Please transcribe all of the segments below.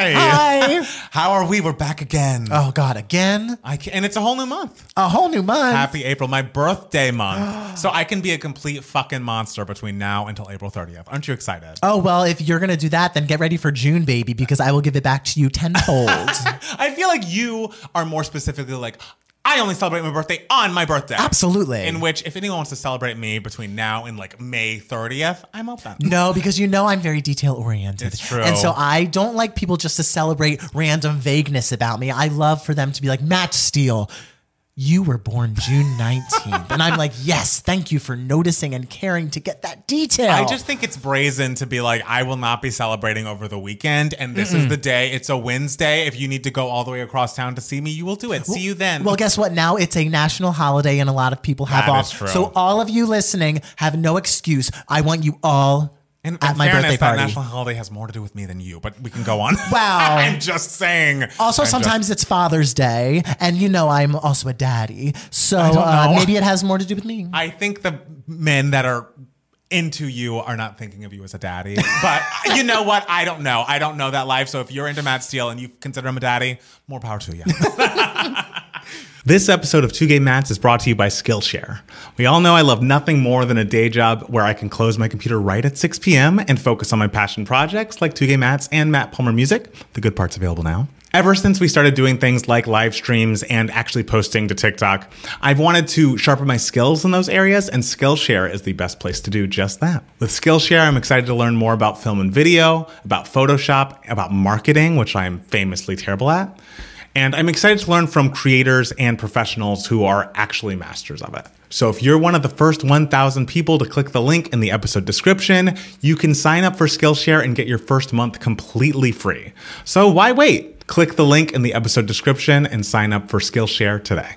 Hi. Hi. How are we? We're back again. Oh God, again? I can, and it's a whole new month. A whole new month. Happy April, my birthday month. so I can be a complete fucking monster between now until April 30th. Aren't you excited? Oh well, if you're gonna do that, then get ready for June, baby, because I will give it back to you tenfold. I feel like you are more specifically like, I only celebrate my birthday on my birthday. Absolutely. In which, if anyone wants to celebrate me between now and like May 30th, I'm open. no, because you know I'm very detail oriented. It's true. And so I don't like people just to celebrate random vagueness about me. I love for them to be like, Matt Steele, you were born June 19th. and I'm like, yes, thank you for noticing and caring to get that detail. I just think it's brazen to be like, I will not be celebrating over the weekend, and this is the day. It's a Wednesday. If you need to go all the way across town to see me, you will do it. see you then. Well, guess what? Now it's a national holiday and a lot of people have That off. So all of you listening have no excuse. I want you all and at in my fairness, birthday that national holiday has more to do with me than you, but we can go on. Wow. I'm just saying. Also, I'm just- sometimes it's Father's Day, and you know I'm also a daddy, so uh, maybe it has more to do with me. I think the men that are into you are not thinking of you as a daddy. But you know what? I don't know. I don't know that life. So if you're into Matt Steele and you consider him a daddy, more power to you. This episode of Two Gay Mats is brought to you by Skillshare. We all know I love nothing more than a day job where I can close my computer right at 6 p.m. and focus on my passion projects like Two Gay Mats and Matt Palmer Music. The good part's available now. Ever since we started doing things like live streams and actually posting to TikTok, I've wanted to sharpen my skills in those areas, and Skillshare is the best place to do just that. With Skillshare, I'm excited to learn more about film and video, about Photoshop, about marketing, which I'm famously terrible at. And I'm excited to learn from creators and professionals who are actually masters of it. So if you're one of the first 1,000 people to click the link in the episode description, you can sign up for Skillshare and get your first month completely free. So why wait? Click the link in the episode description and sign up for Skillshare today.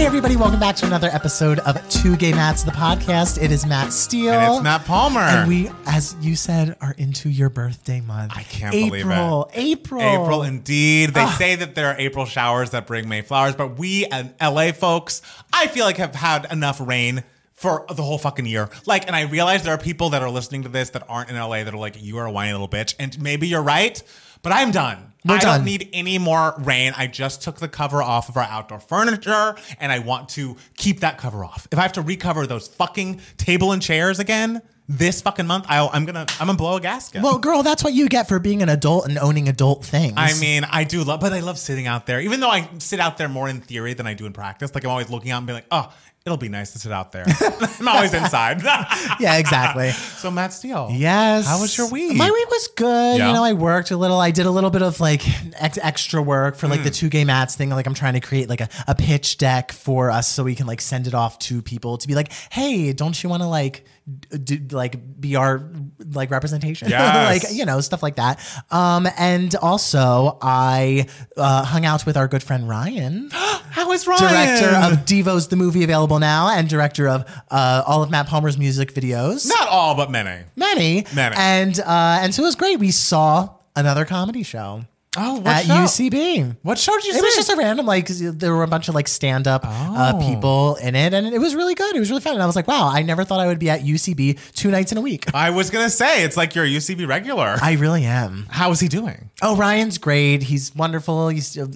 Hey, everybody, welcome back to another episode of Two Gay Mats, the podcast. It is Matt Steele. And it's Matt Palmer. And we, as you said, are into your birthday month. I can't April, believe it. April. April, April indeed. Ah. They say that there are April showers that bring May flowers, but we and LA folks, I feel like have had enough rain for the whole fucking year. Like, and I realize there are people that are listening to this that aren't in LA that are like, you are a whiny little bitch. And maybe you're right, but I'm done. We're I done. don't need any more rain. I just took the cover off of our outdoor furniture and I want to keep that cover off. If I have to recover those fucking table and chairs again this fucking month, I'll, I'm gonna I'm gonna blow a gasket. Well, girl, that's what you get for being an adult and owning adult things. I mean, I do love, but I love sitting out there. Even though I sit out there more in theory than I do in practice. Like I'm always looking out and being like, oh, it'll be nice to sit out there. I'm always inside. yeah, exactly. so Matt Steele. Yes. How was your week? My week was good. Yeah. You know, I worked a little. I did a little bit of like ex- extra work for like the mm. two gay mats thing. Like I'm trying to create like a, a pitch deck for us so we can like send it off to people to be like, hey, don't you want to like do like be our like representation? Yes. like you know stuff like that. Um, and also I uh, hung out with our good friend Ryan. How is Ryan? Director of Divos the movie available now, and director of uh, all of Matt Palmer's music videos not all, but many. many, Many. and uh, and so it was great. We saw another comedy show. Oh, what at show? UCB. What show did you It see? was just a random like there were a bunch of like stand up uh, Oh. people in it, and it was really good. It was really fun, and I was like, wow, I never thought I would be at UCB two nights in a week. I was gonna say it's like you're a UCB regular. I really am. How is he doing? Oh, Ryan's great. He's wonderful. He's uh,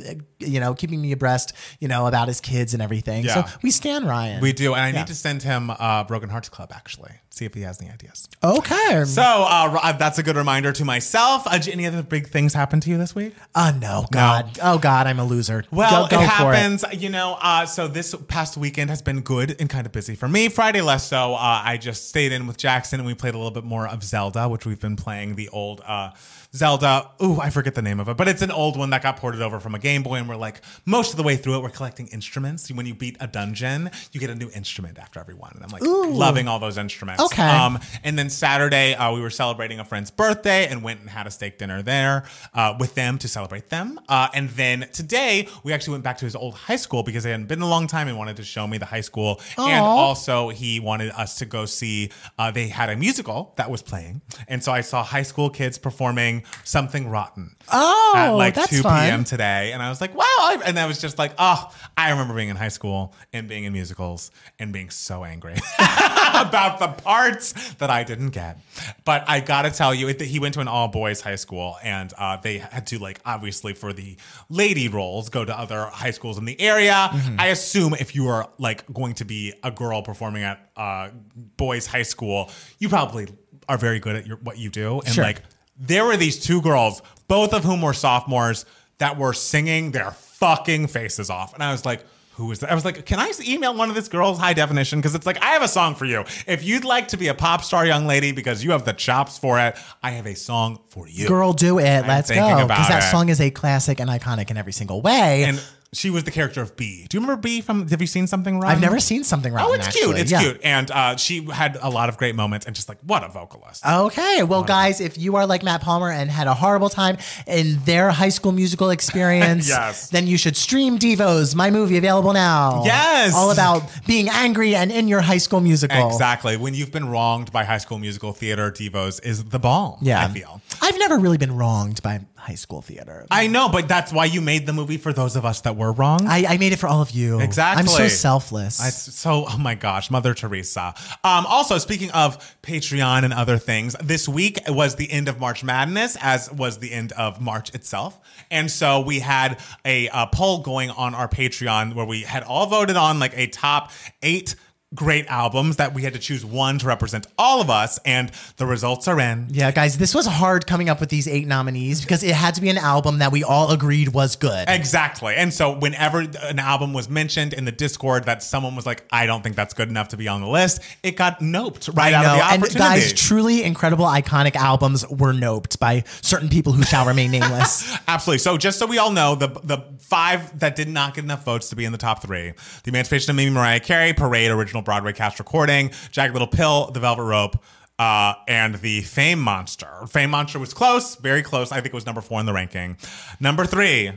you know keeping me abreast, you know, about his kids and everything. Yeah. So we stand Ryan. We do, and I Yeah. need to send him uh, Broken Hearts Club actually. See if he has any ideas. okay. So uh, that's a good reminder to myself. Uh, any other big things happen to you this week? Uh, no, God. Oh, God, I'm a loser. Well, go, go it happens, you know. Uh, so this past weekend has been good and kind of busy for me. Friday less so. Uh, I just stayed in with Jackson and we played a little bit more of Zelda, which we've been playing the old uh, Zelda. Ooh, I forget the name of it, but it's an old one that got ported over from a Game Boy, and we're like most of the way through it. We're collecting instruments. When you beat a dungeon, you get a new instrument after every one, and I'm like loving all those instruments. Okay. Um, and then Saturday, uh, we were celebrating a friend's birthday and went and had a steak dinner there uh, with them to celebrate them. Uh, and then today, we actually went back to his old high school because it hadn't been a long time and wanted to show me the high school. And also, he wanted us to go see, uh, they had a musical that was playing. And so I saw high school kids performing Something Rotten Oh, at like that's 2 fun. p.m. today. And I was like, wow. I- And I was just like, oh, I remember being in high school and being in musicals and being so angry about the parts that I didn't get. But I gotta tell you, it, he went to an all boys high school and uh, they had to, like, obviously for the lady roles, go to other high schools in the area. Mm-hmm. I assume if you are like going to be a girl performing at uh, boys high school, you probably are very good at your, what you do. And Sure. like, there were these two girls, both of whom were sophomores, that were singing their fucking faces off. And I was like, who is that? I was like, can I email one of these girls high definition? Because it's like, I have a song for you. If you'd like to be a pop star young lady because you have the chops for it, I have a song for you. Girl, do it. Let's go. Because that it. song is a classic and iconic in every single way. And she was the character of Bea. Do you remember Bea from, have you seen Something Rotten? I've never seen Something Rotten. Oh, it's cute. It's Yeah. cute. And uh, she had a lot of great moments and just like, what a vocalist. Okay, well, guys, if you are like Matt Palmer and had a horrible time in their high school musical experience, Yes. then you should stream Divos, my movie available now. Yes. all about being angry and in your high school musical. Exactly. When you've been wronged by High School Musical theater divos is the balm. Yeah, I feel. I've never really been wronged by high school theater. I know, but that's why you made the movie for those of us that were wrong. I, I made it for all of you. Exactly. I'm so selfless. It's so, oh my gosh, Mother Teresa. Um, also, speaking of Patreon and other things, this week was the end of March Madness, as was the end of March itself. And so we had a, uh poll going on our Patreon where we had all voted on like a top eight great albums that we had to choose one to represent all of us. And the results are in. yeah, guys, this was hard coming up with these eight nominees because it had to be an album that we all agreed was good. Exactly. And so whenever an album was mentioned in the Discord that someone was like, I don't think that's good enough to be on the list, it got noped right I out of the And guys, truly incredible, iconic albums were noped by certain people who shall remain nameless. Absolutely. So just so we all know, the the five that did not get enough votes to be in the top three: The Emancipation of Mimi Mariah Carey, Parade, original Broadway cast recording, Jagged Little Pill, The Velvet Rope. Uh, and the Fame Monster. Fame Monster was close, very close. I think it was number four in the ranking. Number 3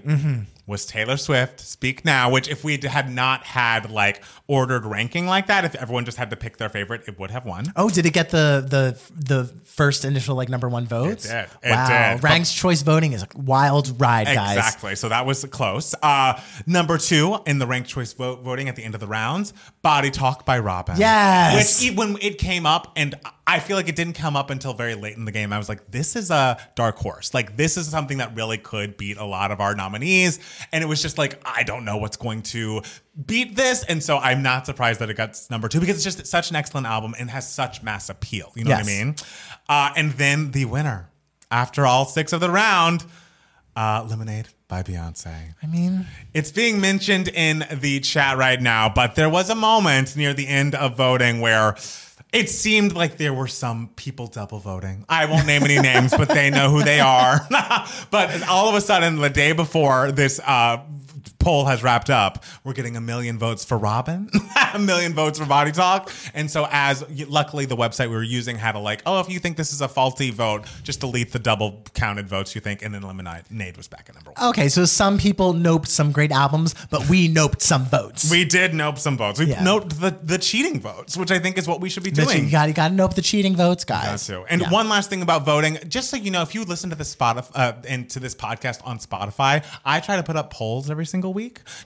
was Taylor Swift, Speak Now, which if we had not had like ordered ranking like that, if everyone just had to pick their favorite, it would have won. Oh, did it get the the the first initial like number one votes? It did. It wow, did. ranked choice voting is a wild ride, guys. Exactly. So that was close. Uh, number two in the ranked choice vote voting at the end of the rounds, Body Talk by Robyn. Yes. Which when it came up, and I feel like it didn't come up until very late in the game. I was like, this is a dark horse. Like this is something that really could beat a lot of our nominees. And it was just like, I don't know what's going to beat this. And so I'm not surprised that it got number two because it's just such an excellent album and has such mass appeal. You know what I mean? Uh, and then the winner, after all six of the round, uh, Lemonade by Beyonce. I mean, It's being mentioned in the chat right now, but there was a moment near the end of voting where it seemed like there were some people double voting. I won't name any names, but they know who they are. but all of a sudden, the day before this uh, poll has wrapped up, we're getting a million votes for Robyn, a million votes for Body Talk. And so, as luckily the website we were using had a like, oh, if you think this is a faulty vote, just delete the double counted votes you think, and then Lemonade was back at number one. okay, so some people noped some great albums, but we noped some votes. We did nope some votes. We Yeah. noped the, the cheating votes, which I think is what we should be doing. you got you got to nope the cheating votes, Got guys. to. And Yeah. one last thing about voting, just so you know, if you listen to the Spotify uh, and to this podcast on Spotify, I try to put up polls every single week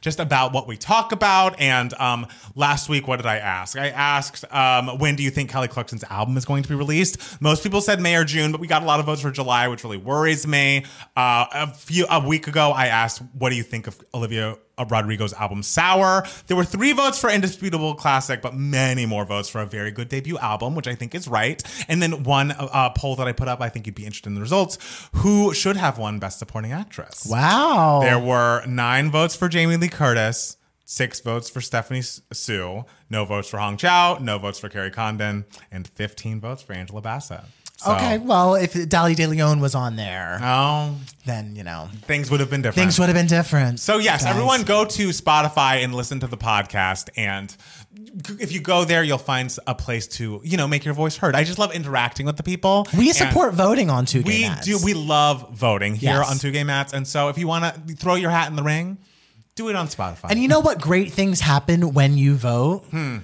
just about what we talk about. And um, last week, what did I ask? I asked, um, when do you think Kelly Clarkson's album is going to be released? Most people said May or June, but we got a lot of votes for July, which really worries me. Uh, a few a week ago, I asked, what do you think of Olivia? Rodrigo's album Sour. There were three votes for Indisputable Classic, but many more votes for a very good debut album, which I think is right. And then one uh, poll that I put up, I think you'd be interested in the results. Who should have won Best Supporting Actress? Wow. There were nine votes for Jamie Lee Curtis, six votes for Stephanie Hsu, no votes for Hong Chau, no votes for Kerry Condon, and 15 votes for Angela Bassett. So- Okay, well, if Dolly De Leon was on there, Oh, then you know things would have been different. things would have been different. So yes, guys. everyone go to Spotify and listen to the podcast and if you go there you'll find a place to, you know, make your voice heard. I just love interacting with the people. We support voting on two We Mats. We do we love voting here Yes. on Two Gay Mats and so if you want to throw your hat in the ring, do it on Spotify. And you know what great things happen when you vote? Hmm.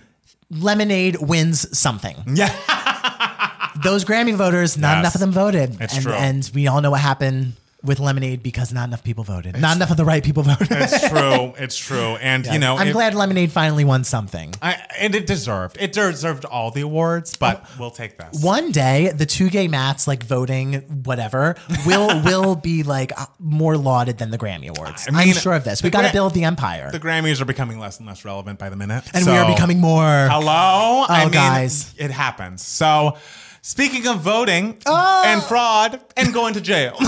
Lemonade wins something. yeah. Those Grammy voters, not Yes. enough of them voted. It's and, true. and we all know what happened with Lemonade because not enough people voted. not enough of the right people voted. It's true. It's true. And you know, I'm glad Lemonade finally won something. I, and it deserved. It deserved all the awards, but we'll take this. One day, the two gay mats like voting, whatever, will will be like uh, more lauded than the Grammy Awards. I mean, I'm sure of this. We the got to Gra- build the empire, The Grammys are becoming less and less relevant by the minute, and we are so- becoming more. Hello? I mean, guys. It happens. So, speaking of voting Oh. and fraud and going to jail.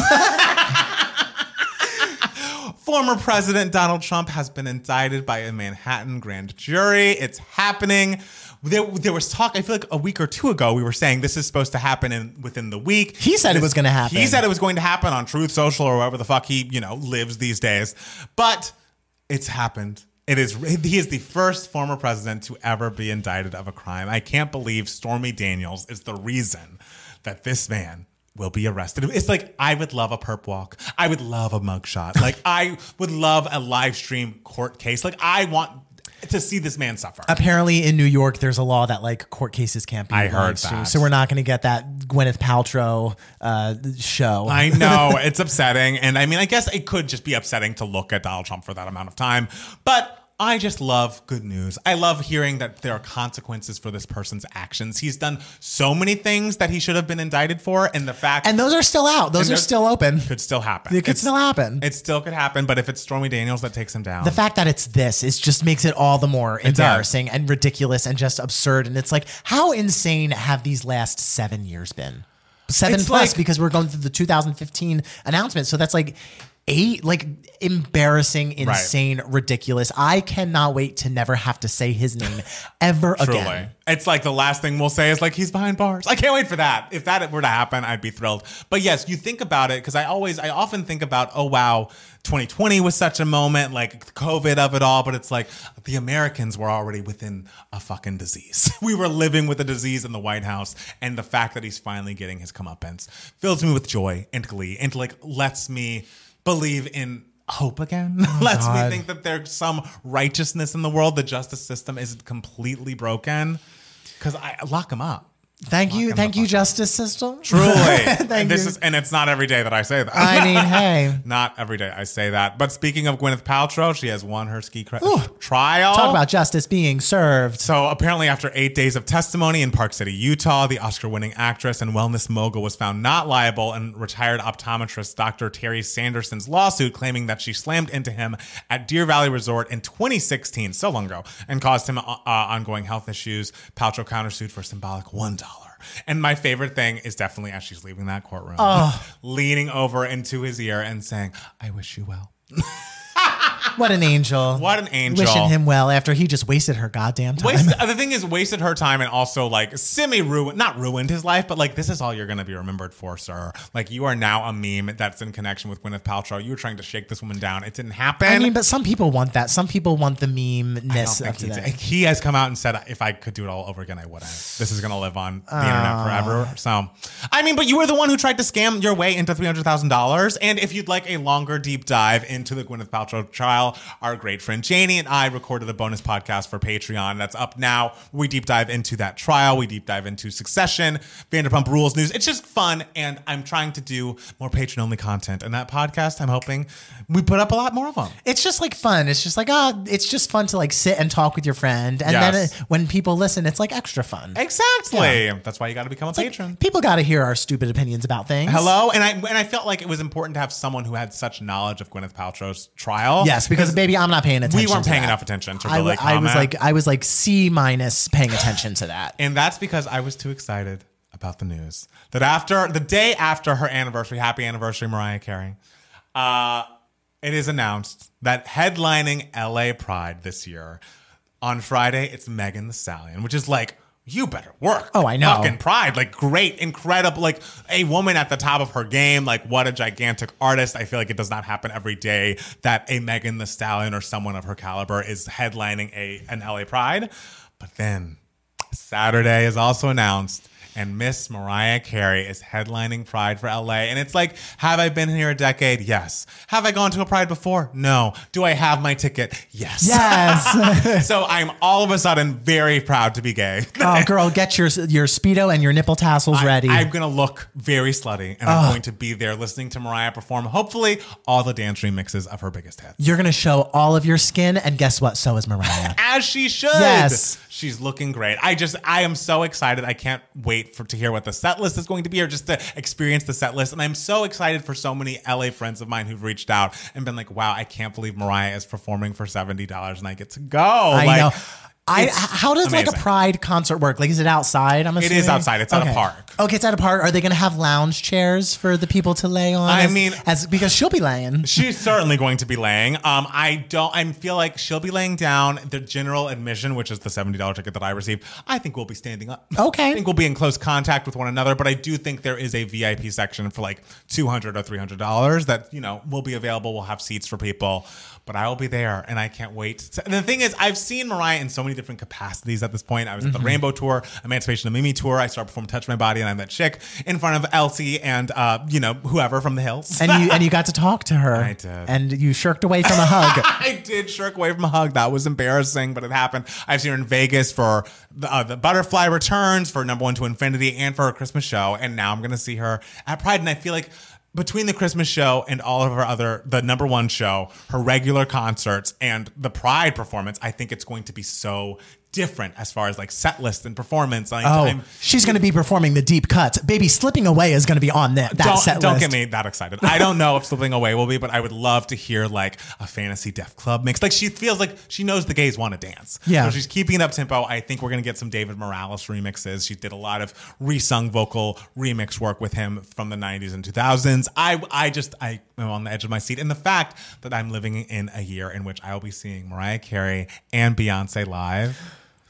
Former President Donald Trump has been indicted by a Manhattan grand jury. It's happening. There, there was talk. I feel like a week or two ago we were saying this is supposed to happen in within the week. He said it was gonna happen. He said it was going to happen on Truth Social or wherever the fuck he you know lives these days. But it's happened. It is. He is the first former president to ever be indicted of a crime. I can't believe Stormy Daniels is the reason that this man will be arrested. It's like I would love a perp walk. I would love a mugshot. Like I would love a live stream court case. Like I want to see this man suffer. Apparently, in New York, there's a law that like court cases can't be. I heard that. So we're not going to get that Gwyneth Paltrow uh, show. I know it's upsetting. And I mean, I guess it could just be upsetting to look at Donald Trump for that amount of time. But I just love good news. I love hearing that there are consequences for this person's actions. He's done so many things that he should have been indicted for. And the fact and those are still out. Those are still open. could still happen. It could It's- still happen. It still could happen. But if it's Stormy Daniels that takes him down, the fact that it's this is just makes it all the more embarrassing and ridiculous and just absurd. And it's like, how insane have these last seven years been? Seven It's plus like- because we're going through the 2015 announcement. So that's like eight, like embarrassing, insane, ridiculous. I cannot wait to never have to say his name ever Truly. again. It's like the last thing we'll say is like he's behind bars. I can't wait for that. If that were to happen, I'd be thrilled. But yes, you think about it because I always, I often think about, oh wow, 2020 was such a moment, like COVID of it all. But it's like the Americans were already within a fucking disease. we were living with a disease in the White House, and the fact that he's finally getting his comeuppance fills me with joy and glee, and like lets me believe in. Hope again oh lets me God. think that there's some righteousness in the world. The justice system isn't completely broken. Because I lock them up. Thank you. Thank you, Justice System. Truly. Thank and this you. is and it's not every day that I say that. I mean, hey. not every day I say that. But speaking of Gwyneth Paltrow, she has won her ski cra- trial. Talk about justice being served. So apparently, after eight days of testimony in Park City, Utah, the Oscar-winning actress and wellness mogul was found not liable in retired optometrist Dr. Terry Sanderson's lawsuit, claiming that she slammed into him at Deer Valley Resort in 2016, so long ago, and caused him uh, ongoing health issues. Paltrow countersued for symbolic one dollar. And my favorite thing is definitely as she's leaving that courtroom, leaning over into his ear and saying, "I wish you well." What an angel. What an angel. Wishing him well after he just wasted her goddamn time. Waste, the thing is, wasted her time and also like semi ruined, not ruined his life, but like this is all you're going to be remembered for, sir. Like you are now a meme that's in connection with Gwyneth Paltrow. You were trying to shake this woman down. It didn't happen. I mean, but some people want that. Some people want the meme-ness of he, today. did. he has come out and said, if I could do it all over again, I wouldn't. This is going to live on the internet uh. forever. So, I mean, but you were the one who tried to scam your way into $300,000. And if you'd like a longer deep dive into the Gwyneth Paltrow trial, our great friend Janie and I recorded a bonus podcast for Patreon that's up now. We deep dive into that trial. We deep dive into Succession, Vanderpump Rules news. It's just fun. And I'm trying to do more patron only content. And that podcast, I'm hoping we put up a lot more of them. It's just like fun. It's just like ah, it's just fun to like sit and talk with your friend, and Yes. then it, when people listen, it's like extra fun. Exactly. That's why you got to become a patron. People got to hear our stupid opinions about things. Hello, and I and I felt like it was important to have someone who had such knowledge of Gwyneth Paltrow's trial. Yes, because baby, I'm not paying attention. we weren't paying that. enough attention to I, really I was like, I was like C minus paying attention to that. and that's because I was too excited about the news that after the day after her anniversary, happy anniversary, Mariah Carey, uh, it is announced that headlining LA Pride this year on Friday, it's Megan Thee Stallion, which is like you better work. Oh, I know. Fucking pride. Like, great, incredible. Like, a woman at the top of her game. Like, what a gigantic artist. I feel like it does not happen every day that a Megan Thee Stallion or someone of her caliber is headlining a an LA Pride. But then Saturday is also announced. And Miss Mariah Carey is headlining Pride for LA. And it's like, have I been here a decade? Yes. Have I gone to a Pride before? No. Do I have my ticket? Yes. Yes. so I'm all of a sudden very proud to be gay. oh, girl, get your your speedo and your nipple tassels ready. I, am gonna look very slutty, and I'm going to be there listening to Mariah perform. Hopefully, all the dance remixes of her biggest hits. You're gonna show all of your skin, and guess what? So is Mariah. As she should. Yes. She's looking great. I just, I am so excited. I can't wait for to hear what the set list is going to be, or just to experience the set list. And I'm so excited for so many LA friends of mine who've reached out and been like, "Wow, I can't believe Mariah is performing for seventy dollars, and I get to go." I like, know. I, how does like a pride concert work? Like, is it outside? I'm assuming is outside. It's at a park. Okay, it's at a park. Are they going to have lounge chairs for the people to lay on? I as- mean- as because she'll be laying. She's certainly going to be laying. Um, I don't. I feel like she'll be laying down. The general admission, which is the seventy dollars ticket that I received, I think we'll be standing up. Okay. I think we'll be in close contact with one another. But I do think there is a VIP section for like two hundred or three hundred dollars that you know will be available. We'll have seats for people. But I will be there, and I can't wait. To, the thing is, I've seen Mariah in so many different capacities at this point. I was at the Rainbow Tour, Emancipation of Mimi Tour. I started performing "Touch My Body," and I'm that chick in front of LC and uh, you know whoever from the hills. And you and you got to talk to her. I did. And you shirked away from a hug. I did shirk away from a hug. That was embarrassing, but it happened. I've seen her in Vegas for the, uh, the Butterfly Returns, for Number One to Infinity, and for her Christmas show. And now I'm going to see her at Pride. And I feel like between the Christmas show and all of her other, the number one show, her regular concerts, and the Pride performance, I think it's going to be so different as far as like set list and performance. Like, Oh, I'm- she's going to be performing the deep cuts. Baby, slipping away is going to be on that, that don't, set don't list. get me that excited. I don't know if Slipping Away will be, but I would love to hear like a fantasy Def Club mix. Like she feels like she knows the gays want to dance. Yeah. So she's keeping it up tempo. I think we're gonna get some David Morales remixes. She did a lot of resung vocal remix work with him from the 90s and 2000s. I I just I am on the edge of my seat. And the fact that I'm living in a year in which I will be seeing Mariah Carey and Beyonce live.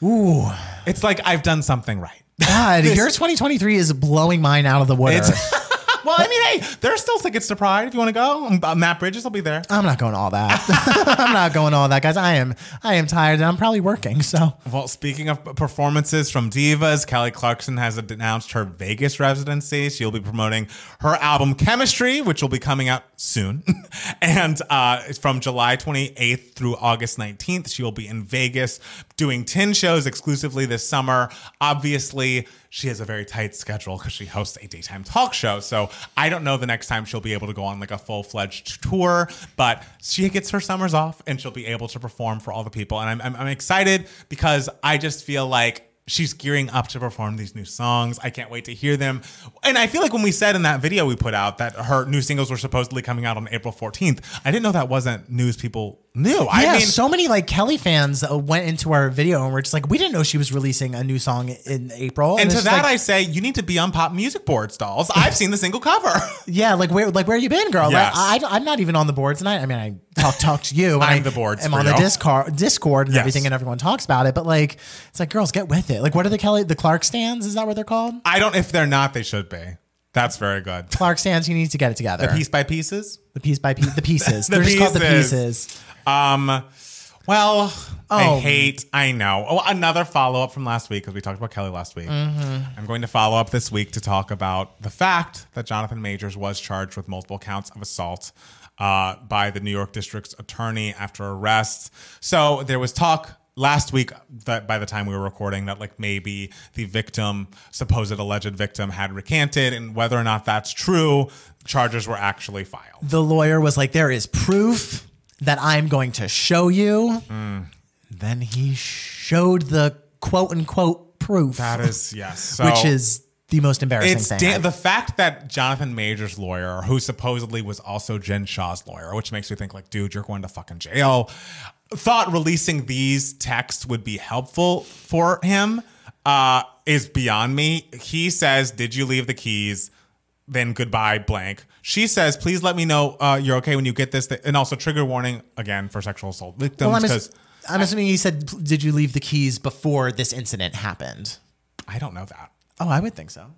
Ooh. It's like I've done something right. God, your 2023 is blowing mine out of the water. It's- well, I mean, hey, there's still tickets to Pride if you want to go. Um, uh, Matt Bridges will be there. I'm not going all that. I'm not going all that, guys. I am I am tired and I'm probably working. So Well, speaking of performances from divas, Kelly Clarkson has announced her Vegas residency. She'll be promoting her album Chemistry, which will be coming out soon. and uh, it's from July 28th through August 19th. She will be in Vegas doing 10 shows exclusively this summer. Obviously, she has a very tight schedule because she hosts a daytime talk show. So I don't know the next time she'll be able to go on like a full fledged tour, but she gets her summers off and she'll be able to perform for all the people. And I'm, I'm, I'm excited because I just feel like she's gearing up to perform these new songs. I can't wait to hear them. And I feel like when we said in that video we put out that her new singles were supposedly coming out on April 14th, I didn't know that wasn't news people knew. I mean, so many like Kelly fans uh, went into our video and were just like, we didn't know she was releasing a new song in April. and it's to that like, I say, you need to be on pop music boards, dolls. I've seen the single cover. yeah, like where like where you been, girl? Yes. Like, I, I'm not even on the boards, tonight. I mean, I talk talk to you. and I'm I the boards I'm on you. the Discord Discord and Yes. everything, and everyone talks about it. But like, it's like, girls, get with it. Like, what are the Kelly the Clark stands? Is that what they're called? I don't. If they're not, they should be. That's very good. Clark stands. You need to get it together. The piece by pieces. the piece by piece. The pieces. The they're just called the pieces. Um. Well, I Oh. hate. I know. Oh, another follow up from last week because we talked about Kelly last week. I'm going to follow up this week to talk about the fact that Jonathan Majors was charged with multiple counts of assault uh, by the New York District's attorney after arrest. So there was talk last week that by the time we were recording that like maybe the victim supposed alleged victim had recanted and whether or not that's true charges were actually filed the lawyer was like, "There is proof that I'm going to show you." Hmm. Then he showed the quote unquote proof, that is yes so which is the most embarrassing it's thing. da- the fact that Jonathan Major's lawyer, who supposedly was also Jen Shah's lawyer, which makes me think like, dude, you're going to fucking jail, thought releasing these texts would be helpful for him uh, is beyond me. He says, "Did you leave the keys?" Then goodbye, blank. She says, "Please let me know uh, you're okay when you get this." Th- and also, trigger warning again for sexual assault victims well, I'm, ass- I'm assuming he said, "Did you leave the keys before this incident happened?" I don't know that Oh, I would think so.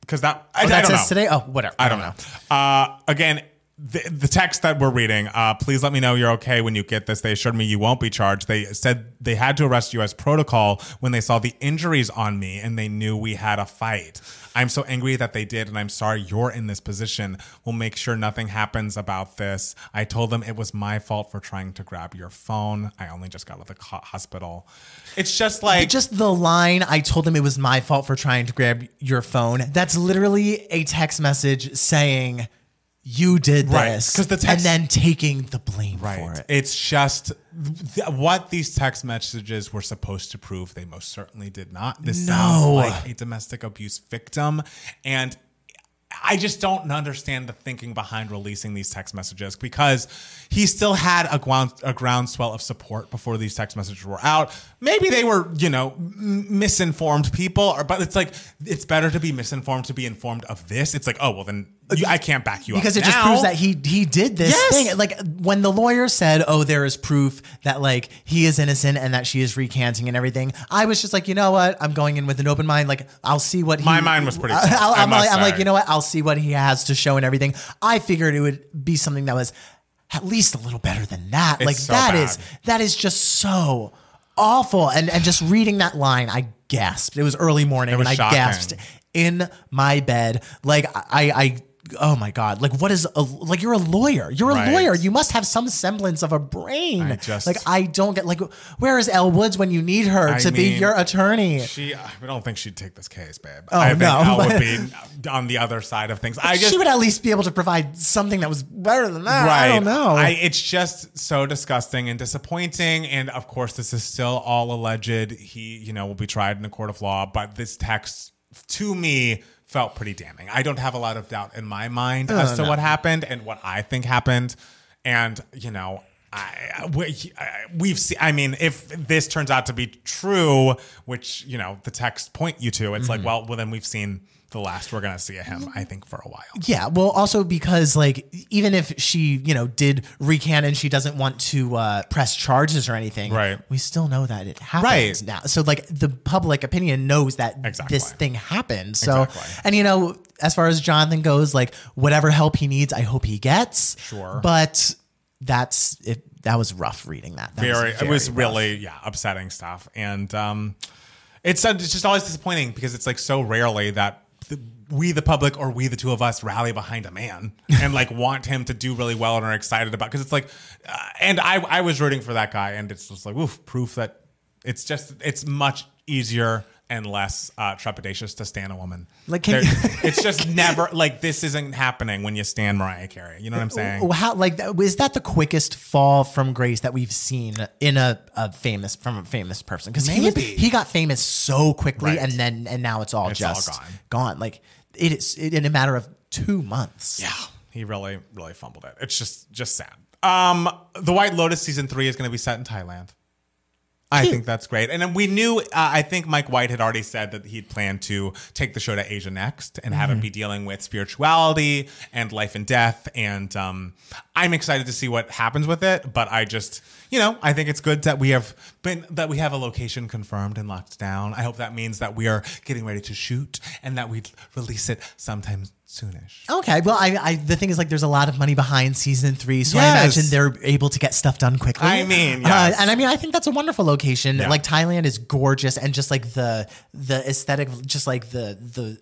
because that I, Oh, I that don't says know. today. Oh, whatever. I don't know. Uh, again, the, the text that we're reading, uh, please let me know you're okay when you get this. They assured me you won't be charged. They said they had to arrest you as protocol when they saw the injuries on me and they knew we had a fight. I'm so angry that they did, and I'm sorry you're in this position. We'll make sure nothing happens about this. I told them it was my fault for trying to grab your phone. I only just got out of the hospital. It's just like Just the line, I told them it was my fault for trying to grab your phone. That's literally a text message saying, you did Right, this. the text- and then taking the blame for Right. it. It's just th- what these text messages were supposed to prove. They most certainly did not. This No. sounds like a domestic abuse victim. And I just don't understand the thinking behind releasing these text messages because he still had a, ground, a groundswell of support before these text messages were out. Maybe they were, you know, m- misinformed people, or, but it's like it's better to be misinformed to be informed of this. It's like, oh well, then you, I can't back you because up because it just proves that he he did this Yes. thing. Like when the lawyer said, "Oh, there is proof that like he is innocent and that she is recanting and everything," I was just like, you know what? I'm going in with an open mind. Like I'll see what he, My mind was pretty I, I'm, like, I'm like, you know what? I'll see what he has to show and everything. I figured it would be something that was at least a little better than that. It's like so that is bad. that is just so awful. And and just reading that line, I gasped. It was early morning, was and I gasped in my bed. Like I, I, oh my god! Like what is a like? You're a lawyer. You're a Right. lawyer. You must have some semblance of a brain. I just- like I don't get like where is Elle Woods when you need her I to be your attorney? She, I don't think she'd take this case, babe. Oh, I think no, Elle would be on the other side of things. I just, she would at least be able to provide something that was better than that. right. I don't know. I, it's just so disgusting and disappointing. And of course, this is still all alleged. He, you know, will be tried in a court of law. But this text, to me, felt pretty damning. I don't have a lot of doubt in my mind as to what happened and what I think happened. And you know. I, we, we've seen. I mean, if this turns out to be true, which you know the text point you to, it's like, mm-hmm. well, well, then we've seen the last we're gonna see of him. I think for a while. Yeah, well, also because like even if she, you know, did recant and she doesn't want to uh, press charges or anything, Right. We still know that it happens Right. now. So like the public opinion knows that Exactly. this thing happened. So Exactly. and you know, as far as Jonathan goes, like whatever help he needs, I hope he gets. Sure. but that's it. That was rough reading that. That very, it was rough. really yeah upsetting stuff and um it's it's just always disappointing because it's like so rarely that we the public or we the two of us rally behind a man and like want him to do really well and are excited about because it's like uh, and I I was rooting for that guy and it's just like oof proof that it's just it's much easier and less uh, trepidatious to stand a woman. Like, you- it's just never like this isn't happening when you stand Mariah Carey. You know what I'm saying? How like is that the quickest fall from grace that we've seen in a, a famous from a famous person? Because he he got famous so quickly, Right. and then and now it's all It's all just gone. Like it is in a matter of two months. Yeah, he really, really fumbled it. It's just, just sad. Um, the White Lotus season three is going to be set in Thailand. I think that's great. And then we knew, uh, I think Mike White had already said that he'd planned to take the show to Asia next and have it be dealing with spirituality and life and death. And um, I'm excited to see what happens with it. But I just, you know, I think it's good that we have been, that we have a location confirmed and locked down. I hope that means that we are getting ready to shoot and that we release it sometime soonish. Okay, well, I, I the thing is like there's a lot of money behind season three, so I Yes. imagine they're able to get stuff done quickly. I mean, Uh, yes. and I mean, I think that's a wonderful location. Yeah. Like Thailand is gorgeous, and just like the the aesthetic, just like the the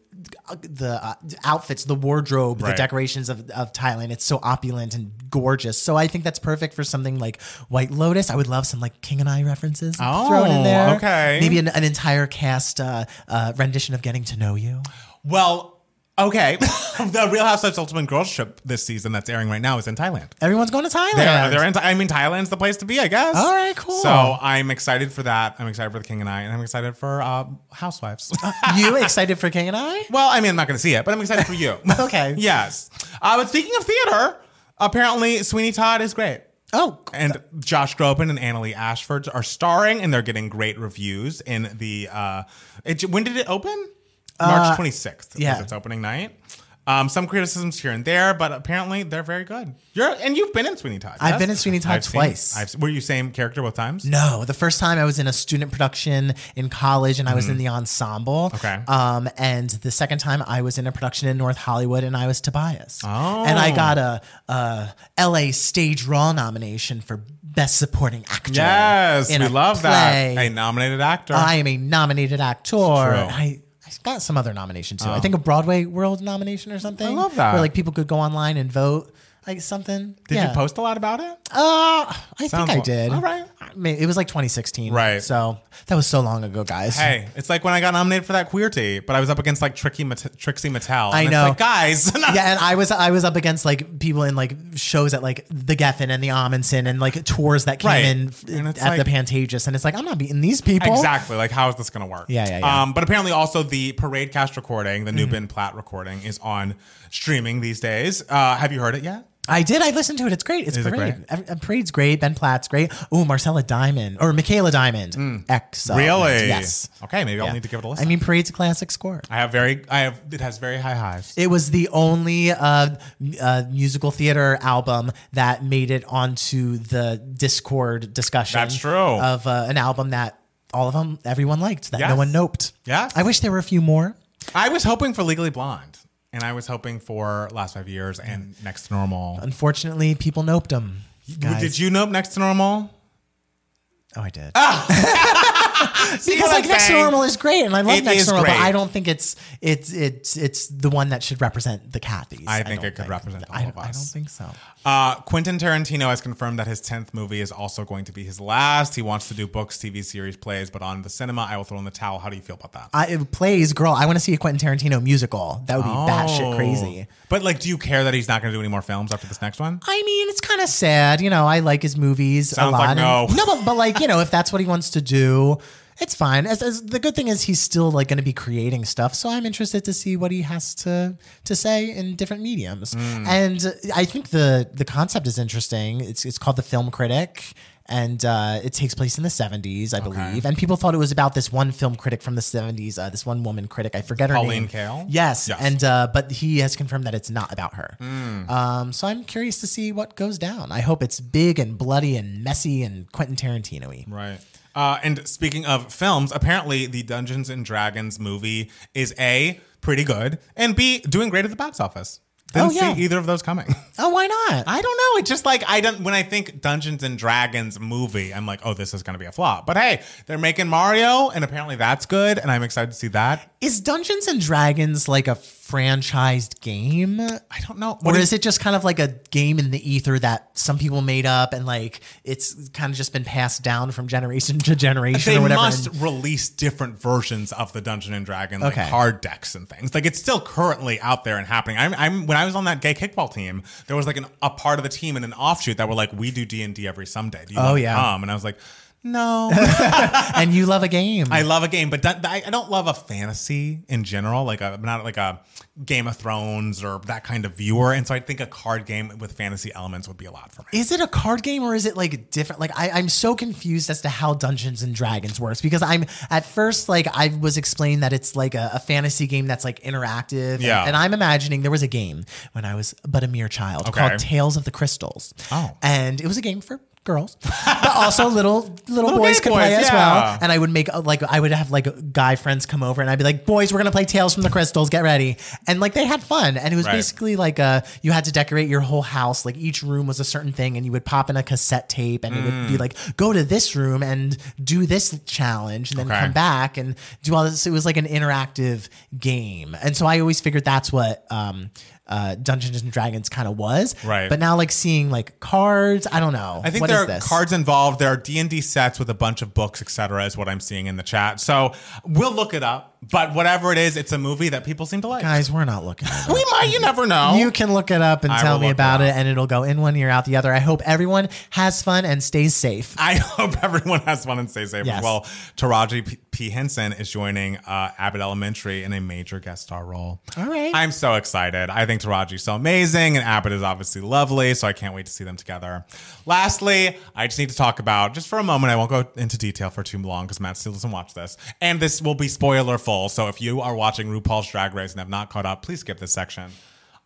the uh, outfits, the wardrobe, the Right. decorations of, of Thailand. It's so opulent and gorgeous. So I think that's perfect for something like White Lotus. I would love some like King and I references thrown in Oh, there. okay. maybe an, an entire cast uh, uh, rendition of Getting to Know You. Well, okay. the Real Housewives Ultimate Girls Trip this season that's airing right now is in Thailand. Everyone's going to Thailand. They're, they're in. I mean, Thailand's the place to be, I guess. All right, cool. So I'm excited for that. I'm excited for the King and I, and I'm excited for uh, Housewives. you excited for King and I? well, I mean, I'm not going to see it, but I'm excited for you. Okay. yes. Uh, but speaking of theater, apparently Sweeney Todd is great. Oh, And Josh Groban and Annaleigh Ashford are starring, and they're getting great reviews in the. Uh, it, when did it open? March 26th yeah. was its opening night. Um, some criticisms here and there, but apparently they're very good. You're and you've been in Sweeney Todd. I've yes? been in Sweeney Todd I've seen- twice. I've, were you same character both times? No, the first time I was in a student production in college and I was in the ensemble. Okay. Um, and the second time I was in a production in North Hollywood and I was Tobias. Oh. And I got a, a LA Stage Raw nomination for Best Supporting Actor. Yes, we love play. that. A nominated actor. I am a nominated actor. I, I got some other nomination too. I oh. think a Broadway World nomination or something. Oh. I love that. Where like people could go online and vote. Like something. Did Yeah. you post a lot about it? Uh, I Sounds think I did. all right. I mean, it was like 2016. Right. So that was so long ago, guys. Hey, it's like when I got nominated for that queerty, but I was up against like Tricky Mat- Trixie Mattel. and I it's know. like, guys. yeah, and I was I was up against like people in like shows at like the Geffen and the Ahmanson and like tours that came Right. in f- And it's at the like- Pantages, and it's like I'm not beating these people. Exactly. Like, how is this going to work? Yeah, yeah, yeah. Um, but apparently, also the Parade Cast recording, the new Mm-hmm. Platt recording, is on streaming these days. Uh, have you heard it yet? I did. I listened to it. It's great. It's Is it Parade. Uh, Parade's great. Ben Platt's great. Oh, Marcella Diamond or Michaela Diamond. Excellent. Really? Yes. Okay, maybe I'll need to give it a listen. I mean, Parade's a classic score. I have very, I have, it has very high highs. It was the only uh, uh, musical theater album that made it onto the Discord discussion. That's true. Of uh, an album that all of them, everyone liked, that no one noped. Yeah. I wish there were a few more. I was hoping for Legally Blonde, and I was hoping for Last Five Years and Next to Normal. Unfortunately, people noped them. Did you nope Next to Normal? Oh, I did. Ah! See because like Next to? Normal is great, and I love It Next is to Normal, but great. I don't think it's it's it's it's the one that should represent the Cathys. I think it could represent all I, of I don't us. think so. Uh, Quentin Tarantino has confirmed that his 10th movie is also going to be his last. He wants to do books, TV series, plays, but on the cinema, I will throw in the towel. How do you feel about that? I, it plays girl. I want to see a Quentin Tarantino musical. That would be batshit Oh. crazy. But like, do you care that he's not going to do any more films after this next one? I mean, it's kind of sad. You know, I like his movies Sounds a lot. like no. And- no, but, but like, you know, if that's what he wants to do, it's fine. As, as the good thing is he's still like going to be creating stuff. So I'm interested to see what he has to to say in different mediums. Mm. And I think the the concept is interesting. It's it's called The Film Critic. And uh, it takes place in the 70s, I believe. And people thought it was about this one film critic from the 70s, uh, this one woman critic. I forget her Pauline name. Kael? Yes. Yes. And uh, but he has confirmed that it's not about her. Hmm. Um, so I'm curious to see what goes down. I hope it's big and bloody and messy and Quentin Tarantino-y. Right. Uh, and speaking of films, apparently the Dungeons and Dragons movie is A, pretty good, and B, doing great at the box office. Didn't Oh, yeah. see either of those coming. Oh, why not? I don't know. It's just like I don't. When I think Dungeons and Dragons movie, I'm like, oh, this is going to be a flop. But hey, they're making Mario, and apparently that's good, and I'm excited to see that. Is Dungeons and Dragons like a franchised game? I don't know. Or is it just kind of like a game in the ether that some people made up and like it's kind of just been passed down from generation to generation They or whatever? must and- release different versions of the Dungeon and Dragon like Okay. card decks and things. Like it's still currently out there and happening. I'm, I'm when I was on that gay kickball team, there was like an, a part of the team and an offshoot that were like, we do D and D every Sunday. Do you Oh, want to yeah. come? And I was like, no. and you love a game. I love a game, but that, I I don't love a fantasy in general. Like a, I'm not like a Game of Thrones or that kind of viewer, and so I think a card game with fantasy elements would be a lot for me. Is it a card game or is it like different? Like I, I'm so confused as to how Dungeons and Dragons works because I'm at first like I was explained that it's like a, a fantasy game that's like interactive. and- Yeah. And, I'm imagining there was a game when I was but a mere child Okay. called Tales of the Crystals. Oh. And it was a game for girls, but also little little, Little boys could play boys, as well. And I would make uh, like I would have like guy friends come over and I'd be like, boys, we're gonna play Tales from the Crystals. Get ready. And like they had fun. And it was Right. basically like uh you had to decorate your whole house. Like each room was a certain thing, and you would pop in a cassette tape, and it would Mm. be like go to this room and do this challenge, and then Okay. come back and do all this. It was like an interactive game, and so I always figured that's what. um uh, Dungeons and Dragons kind of was, Right. But now, like seeing like cards, I don't know. I think What there is are this? cards involved. There are D and D sets with a bunch of books, etc. Is what I'm seeing in the chat. So we'll look it up. But whatever it is, it's a movie that people seem to like. Guys, we're not looking at it. we might. You never know. You can look it up and I tell will me look about it it, up. and it'll go in one ear out the other. I hope everyone has fun and stays safe. I hope everyone has fun and stays safe Yes. as well. Taraji P-, P. Henson is joining uh, Abbott Elementary in a major guest star role. All right. I'm so excited. I think Taraji's so amazing, and Abbott is obviously lovely, so I can't wait to see them together. Lastly, I just need to talk about, just for a moment, I won't go into detail for too long because Matt Steele doesn't watch this, and this will be spoiler full. So if you are watching RuPaul's Drag Race and have not caught up, please skip this section.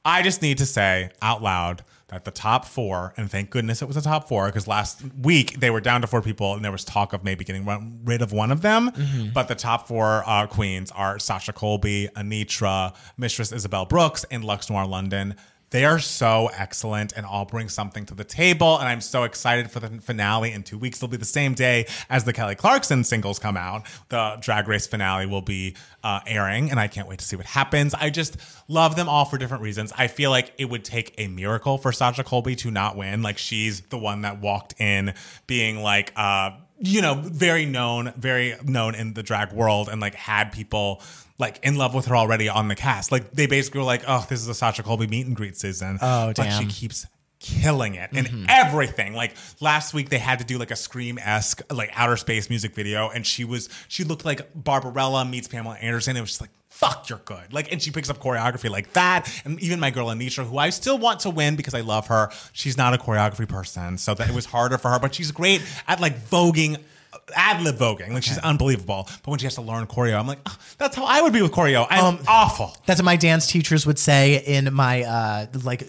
I just need to say out loud that the top four, and thank goodness it was a top four, because last week they were down to four people, and there was talk of maybe getting run- rid of one of them. But the top four uh, queens are Sasha Colby, Anetra, Mistress Isabelle Brooks, and Luxx Noir London. They are so excellent and all bring something to the table. And I'm so excited for the finale in two weeks. It'll be the same day as the Kelly Clarkson singles come out. The Drag Race finale will be uh, airing, and I can't wait to see what happens. I just love them all for different reasons. I feel like it would take a miracle for Sasha Colby to not win. Like she's the one that walked in being like, uh, you know, very known, very known in the drag world and like had people like in love with her already on the cast. Like they basically were like, oh, this is a Sasha Colby meet and greet season. Oh, But she keeps killing it in mm-hmm. everything. Like last week they had to do like a scream esque like outer space music video, and she was she looked like Barbarella meets Pamela Anderson. It was just like fuck, you're good. Like, and she picks up choreography like that. And even my girl Anetra, who I still want to win because I love her, she's not a choreography person, so that it was harder for her. But she's great at like voguing. Ad lib voguing, like she's unbelievable. But when she has to learn choreo, I'm like, "Oh, that's how I would be with choreo. I'm awful. That's what my dance teachers would say in my uh like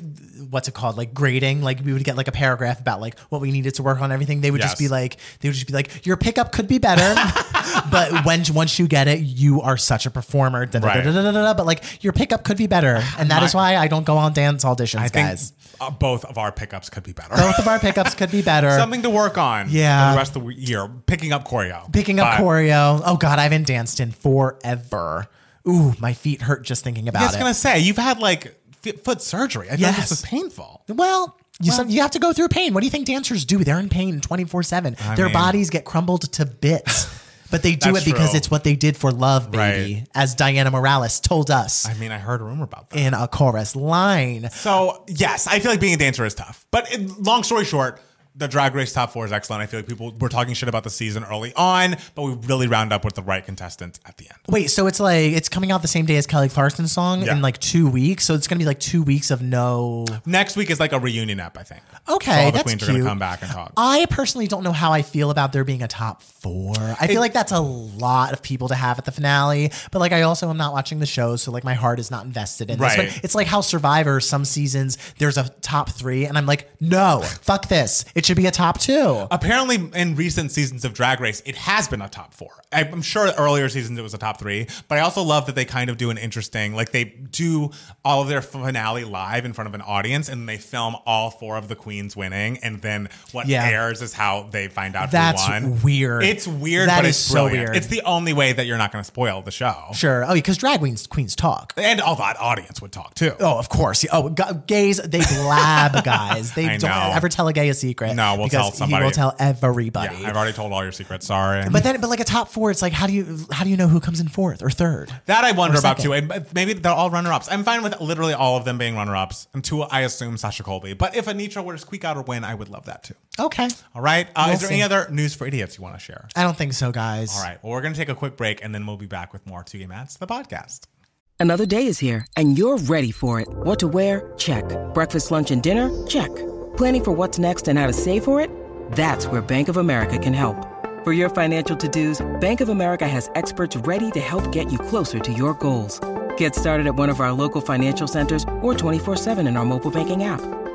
what's it called like grading like we would get like a paragraph about like what we needed to work on everything they would just Yes. be like they would just be like your pickup could be better but when once you get it you are such a performer da, da, da, Right. da, da, da, da, but like your pickup could be better and that is why I don't go on dance auditions I think guys uh, both of our pickups could be better. both of our pickups could be better Something to work on. Yeah. For the rest of the year, picking up choreo. picking up But- choreo oh god I haven't danced in forever ooh my feet hurt just thinking about it. I was gonna say you've had like f- foot surgery. I feel like Yes. this is painful. Well, you, some- you have to go through pain. What do you think dancers do? They're in pain 24 7. Their mean- bodies get crumbled to bits. But they do it because true. it's what they did for love, baby, Right. as Diana Morales told us I mean, I heard a rumor about that. in a chorus line. So yes, I feel like being a dancer is tough. But it, long story short, the Drag Race top four is excellent. I feel like people were talking shit about the season early on, but we really round up with the right contestants at the end. Wait, so it's like it's coming out the same day as Kelly Clarkson's song Yeah. in like two weeks. So it's gonna be like two weeks of no. Next week is like a reunion ep, I think. Okay, so all the that's queens are cute. gonna come back and talk. I personally don't know how I feel about there being a top four. I feel like that's a lot of people to have at the finale, but like I also am not watching the show, so like my heart is not invested in this. Right. But it's like how Survivor, some seasons there's a top three, and I'm like, no, fuck this. It should be a top two. Apparently, in recent seasons of Drag Race, it has been a top four. I'm sure earlier seasons it was a top three, but I also love that they kind of do an interesting, like they do all of their finale live in front of an audience, and they film all four of the queens winning, and then what Yeah. airs is how they find out That's who won. weird. It's weird, That but is it's so brilliant. weird. It's the only way that you're not going to spoil the show, Sure. Oh, because drag queens queens talk. and all that audience would talk too. Oh, of course. Oh, g- gays, they blab, guys. They I don't know. ever tell a gay a secret. No, we'll because tell somebody. He will tell everybody. Yeah, I've already told all your secrets. Sorry. but then, but like a top four, it's like how do you how do you know who comes in fourth or third? That I wonder about too. And but maybe they're all runner ups. I'm fine with literally all of them being runner ups until I assume Sasha Colby. But if Anetra were squeak out or win, I would love that too. Okay. All right. Uh, We'll is there see. any other news for idiots you want to share? I don't think so, guys. All right. Well, we're going to take a quick break and then we'll be back with more Two Gay Mats, the podcast. Another day is here, and you're ready for it. What to wear? Check. Breakfast, lunch, and dinner? Check. Planning for what's next and how to save for it? That's where Bank of America can help. For your financial to-dos, Bank of America has experts ready to help get you closer to your goals. Get started at one of our local financial centers or 24-7 in our mobile banking app.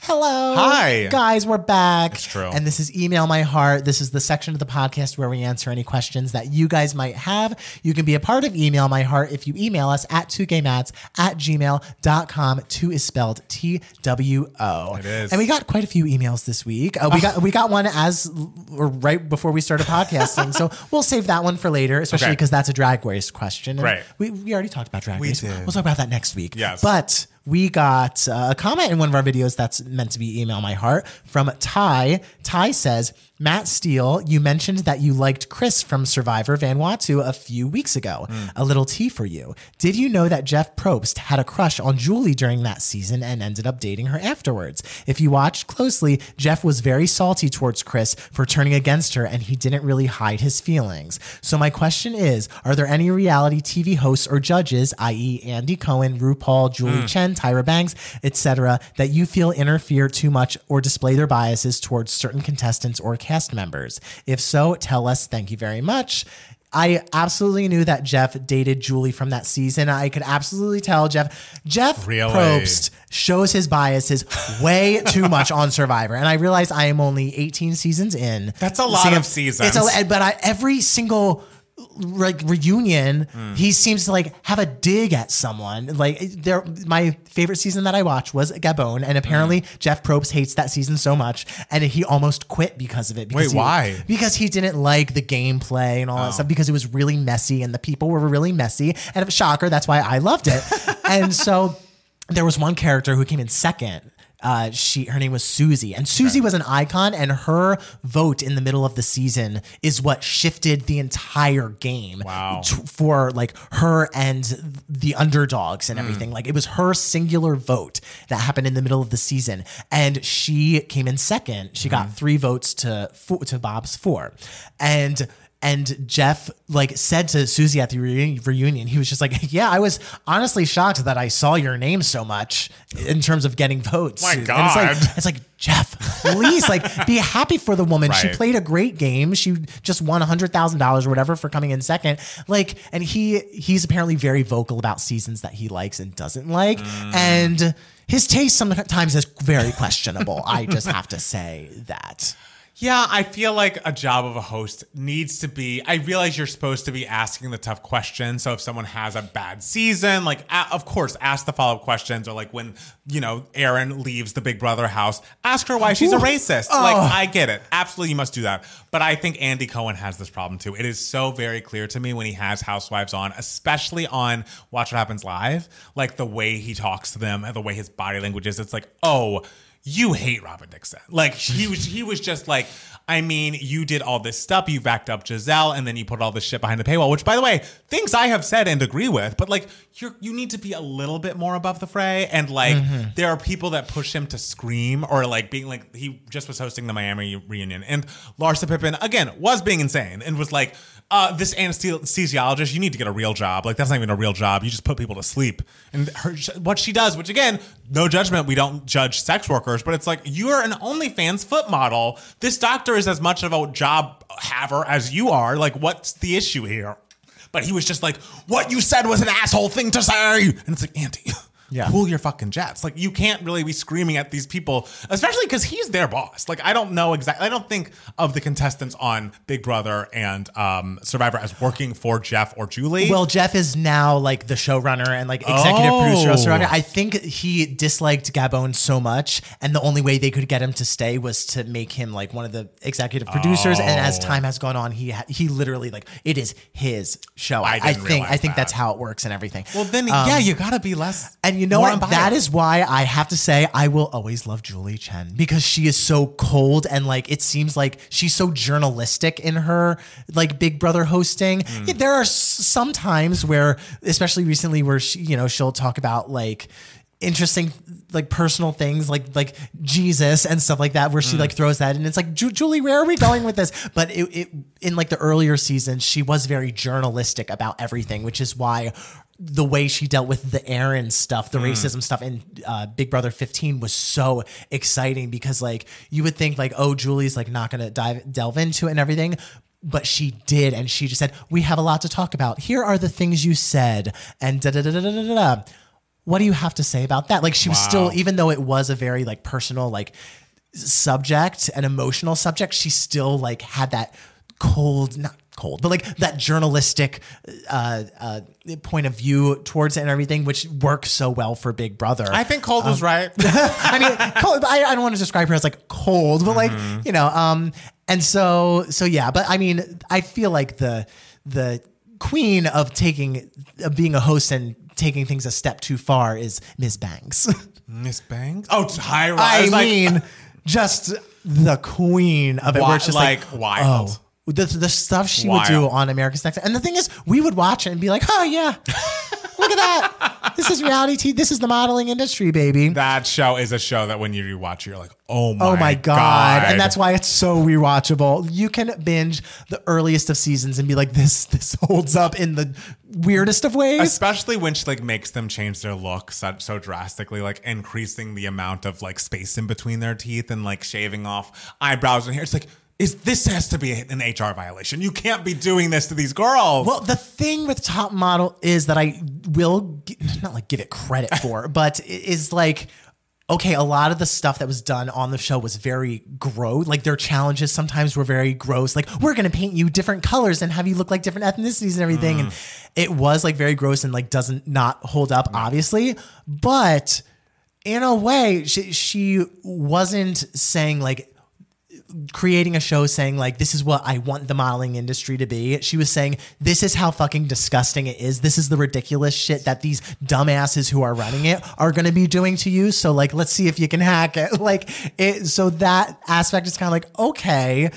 Hello. Hi. Guys, we're back. It's true. And this is Email My Heart. This is the section of the podcast where we answer any questions that you guys might have. You can be a part of Email My Heart if you email us at 2gaymats at gmail.com. Two is spelled T W O. It is. And we got quite a few emails this week. Uh, we got we got one as or right before we started podcasting. so we'll save that one for later, especially Okay. because that's a drag race question. And Right. We, we already talked about drag We race. did. We'll talk about that next week. Yes. But we got uh, a comment in one of our videos that's meant to be email my heart from Ty. Ty says, Matt Steele, you mentioned that you liked Chris from Survivor Vanuatu a few weeks ago. Mm. A little tea for you. Did you know that Jeff Probst had a crush on Julie during that season and ended up dating her afterwards? If you watched closely, Jeff was very salty towards Chris for turning against her and he didn't really hide his feelings. So my question is, are there any reality TV hosts or judges, i.e. Andy Cohen, RuPaul, Julie mm. Chen, Tyra Banks, etc., that you feel interfere too much or display their biases towards certain contestants or cast members? If so, tell us. Thank you very much. I absolutely knew that Jeff dated Julie from that season. I could absolutely tell Jeff. Jeff Really? Probst shows his biases way too much on Survivor, and I realize I am only 18 seasons in. That's a lot of seasons. It's a, but I, every single like reunion, Hmm. he seems to like have a dig at someone. Like there, my favorite season that I watched was Gabon, and apparently Hmm. Jeff Probst hates that season so much, and he almost quit because of it. because Wait, he- why? Because he didn't like the gameplay and all that stuff. Because it was really messy, and the people were really messy. And shocker, that's why I loved it. and so there was one character who came in second. Uh, she her name was Susie, and Susie was an icon, and her vote in the middle of the season is what shifted the entire game. Wow. t- for like her and the underdogs and everything. Like it was her singular vote that happened in the middle of the season, and she came in second. She got three votes to four, to Bob's four, and. And Jeff like said to Susie at the reuni- reunion, he was just like, "Yeah, I was honestly shocked that I saw your name so much in terms of getting votes." My And it's God. like, it's like Jeff, please, like, be happy for the woman. She played a great game. She just won a hundred thousand dollars or whatever for coming in second. Like, and he he's apparently very vocal about seasons that he likes and doesn't like, Mm. and his taste sometimes is very questionable. I just have to say that. Yeah, I feel like a job of a host needs to be. I realize you're supposed to be asking the tough questions. So if someone has a bad season, like, a- of course, ask the follow up questions. Or like when, you know, Aaryn leaves the Big Brother house, ask her why she's a racist. Like, oh. I get it. Absolutely, you must do that. But I think Andy Cohen has this problem too. It is so very clear to me when he has housewives on, especially on Watch What Happens Live, like the way he talks to them and the way his body language is. It's like, oh, you hate Robyn Dixon. Like he was he was just like, I mean, you did all this stuff, you backed up Gizelle, and then you put all this shit behind the paywall, which by the way, things I have said and agree with, but like you're you need to be a little bit more above the fray. And like mm-hmm. there are people that push him to scream or like being like he just was hosting the Miami reunion. And Larsa Pippen, again, was being insane and was like, uh, this anesthesiologist, you need to get a real job. Like that's not even a real job. You just put people to sleep. And her, what she does, which again, no judgment. We don't judge sex workers, but it's like you're an OnlyFans foot model. This doctor is as much of a job haver as you are. Like, what's the issue here? But he was just like, "What you said was an asshole thing to say," and it's like, Auntie. Yeah. Cool your fucking jets. Like you can't really be screaming at these people, especially because he's their boss. Like I don't know exactly. I don't think of the contestants on Big Brother and um, Survivor as working for Jeff or Julie. Well, Jeff is now like the showrunner and like executive Oh. producer of Survivor. I think he disliked Gabon so much, and the only way they could get him to stay was to make him like one of the executive producers. And Oh. as time has gone on, he ha- he literally like it is his show. I I, think I think that. that's how it works and everything. well, then Um, yeah, you gotta be less. and you know more what? That is why I have to say I will always love Julie Chen because she is so cold and like it seems like she's so journalistic in her like Big Brother hosting. Hmm. Yeah, there are s- some times where, especially recently, where she you know she'll talk about like interesting like personal things like like Jesus and stuff like that where she Hmm. like throws that and it's like Julie where are we going with this but it, it in like the earlier seasons she was very journalistic about everything which is why the way she dealt with the Aaryn stuff, the racism stuff in uh, Big Brother 15 was so exciting because like you would think like, oh, Julie's like not gonna dive delve into it and everything. But she did, and she just said, We have a lot to talk about. Here are the things you said, and da da da da da da da. What do you have to say about that? Like she was still, even though it was a very like personal, like subject, an emotional subject, she still like had that cold, not cold, but like that journalistic uh, uh, point of view towards it and everything, which works so well for Big Brother. I think Cold was right. I mean, cold, I, I don't want to describe her as like cold, but like you know, um, and so so yeah. But I mean, I feel like the the queen of taking of being a host and taking things a step too far is Miss Banks. Miss Banks. Oh, Tyra. I like, mean, just the queen of it. It's just like, like, wild. Oh, the, the stuff she would do on America's Next. And the thing is, we would watch it and be like, oh, yeah, look at that. this is reality TV. This is the modeling industry, baby. That show is a show that when you rewatch, it, you're like, oh my, Oh my god. And that's why it's so rewatchable. You can binge the earliest of seasons and be like, this this holds up in the weirdest of ways. Especially when she like makes them change their look so, so drastically, like increasing the amount of like space in between their teeth and like shaving off eyebrows and hair. It's like, is this has to be an HR violation? You can't be doing this to these girls. Well, the thing with Top Model is that I will not like give it credit for, but it is like okay, a lot of the stuff that was done on the show was very gross. Like their challenges sometimes were very gross. Like we're gonna paint you different colors and have you look like different ethnicities and everything. And mm. it was like very gross and like doesn't not hold up, mm. obviously. But in a way, she, she wasn't saying like creating a show saying like this is what I want the modeling industry to be. She was saying this is how fucking disgusting it is. This is the ridiculous shit that these dumbasses who are running it are going to be doing to you. So like let's see if you can hack it. Like it so that aspect is kind of like okay,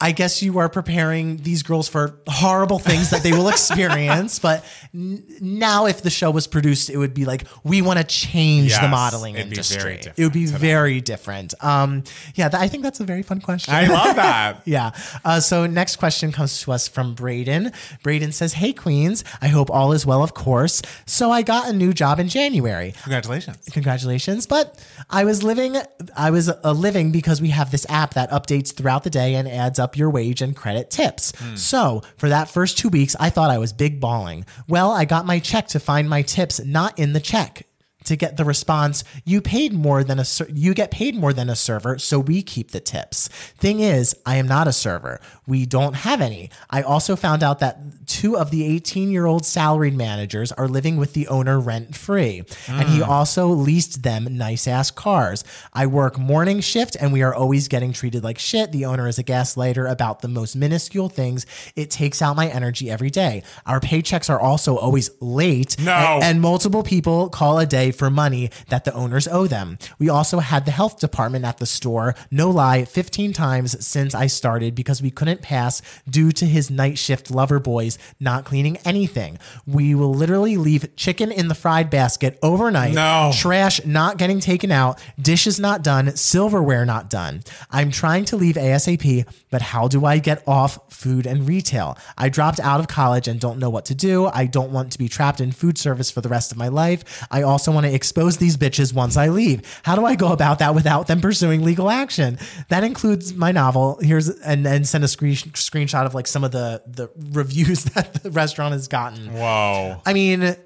I guess you are preparing these girls for horrible things that they will experience. But n- now, if the show was produced, it would be like we want to change the modeling industry. it would be different to very different. Um, yeah, th- I think that's a very fun question. I love that. Yeah. Uh, so next question comes to us from Braden. Braden says, "Hey Queens, I hope all is well, of course. So I got a new job in January. Congratulations. Congratulations! But I was living, I was a living because we have this app that updates throughout the day and adds up your wage and credit tips. Hmm. So for that first two weeks, I thought I was big balling. Well, I got my check to find my tips not in the check to get the response you paid more than a ser- you get paid more than a server so we keep the tips. Thing is i am not a server. We don't have any. I also found out that two of the 18 year old salaried managers are living with the owner rent free and he hmm. also leased them nice ass cars. I work morning shift and we are always getting treated like shit. The owner is a gaslighter about the most minuscule things. It takes out my energy every day. Our paychecks are also always late No. and- and multiple people call a day for money that the owners owe them. We also had the health department at the store, no lie, 15 times since I started because we couldn't pass due to his night shift lover boys not cleaning anything. We will literally leave chicken in the fried basket overnight, No. trash not getting taken out, dishes not done, silverware not done. I'm trying to leave ASAP, but how do I get off food and retail? I dropped out of college and don't know what to do. I don't want to be trapped in food service for the rest of my life. I also want to expose these bitches once I leave. How do I go about that without them pursuing legal action? That includes my novel. Here's and and send a screen, screenshot of like some of the the reviews that the restaurant has gotten. Whoa. I mean,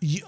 you,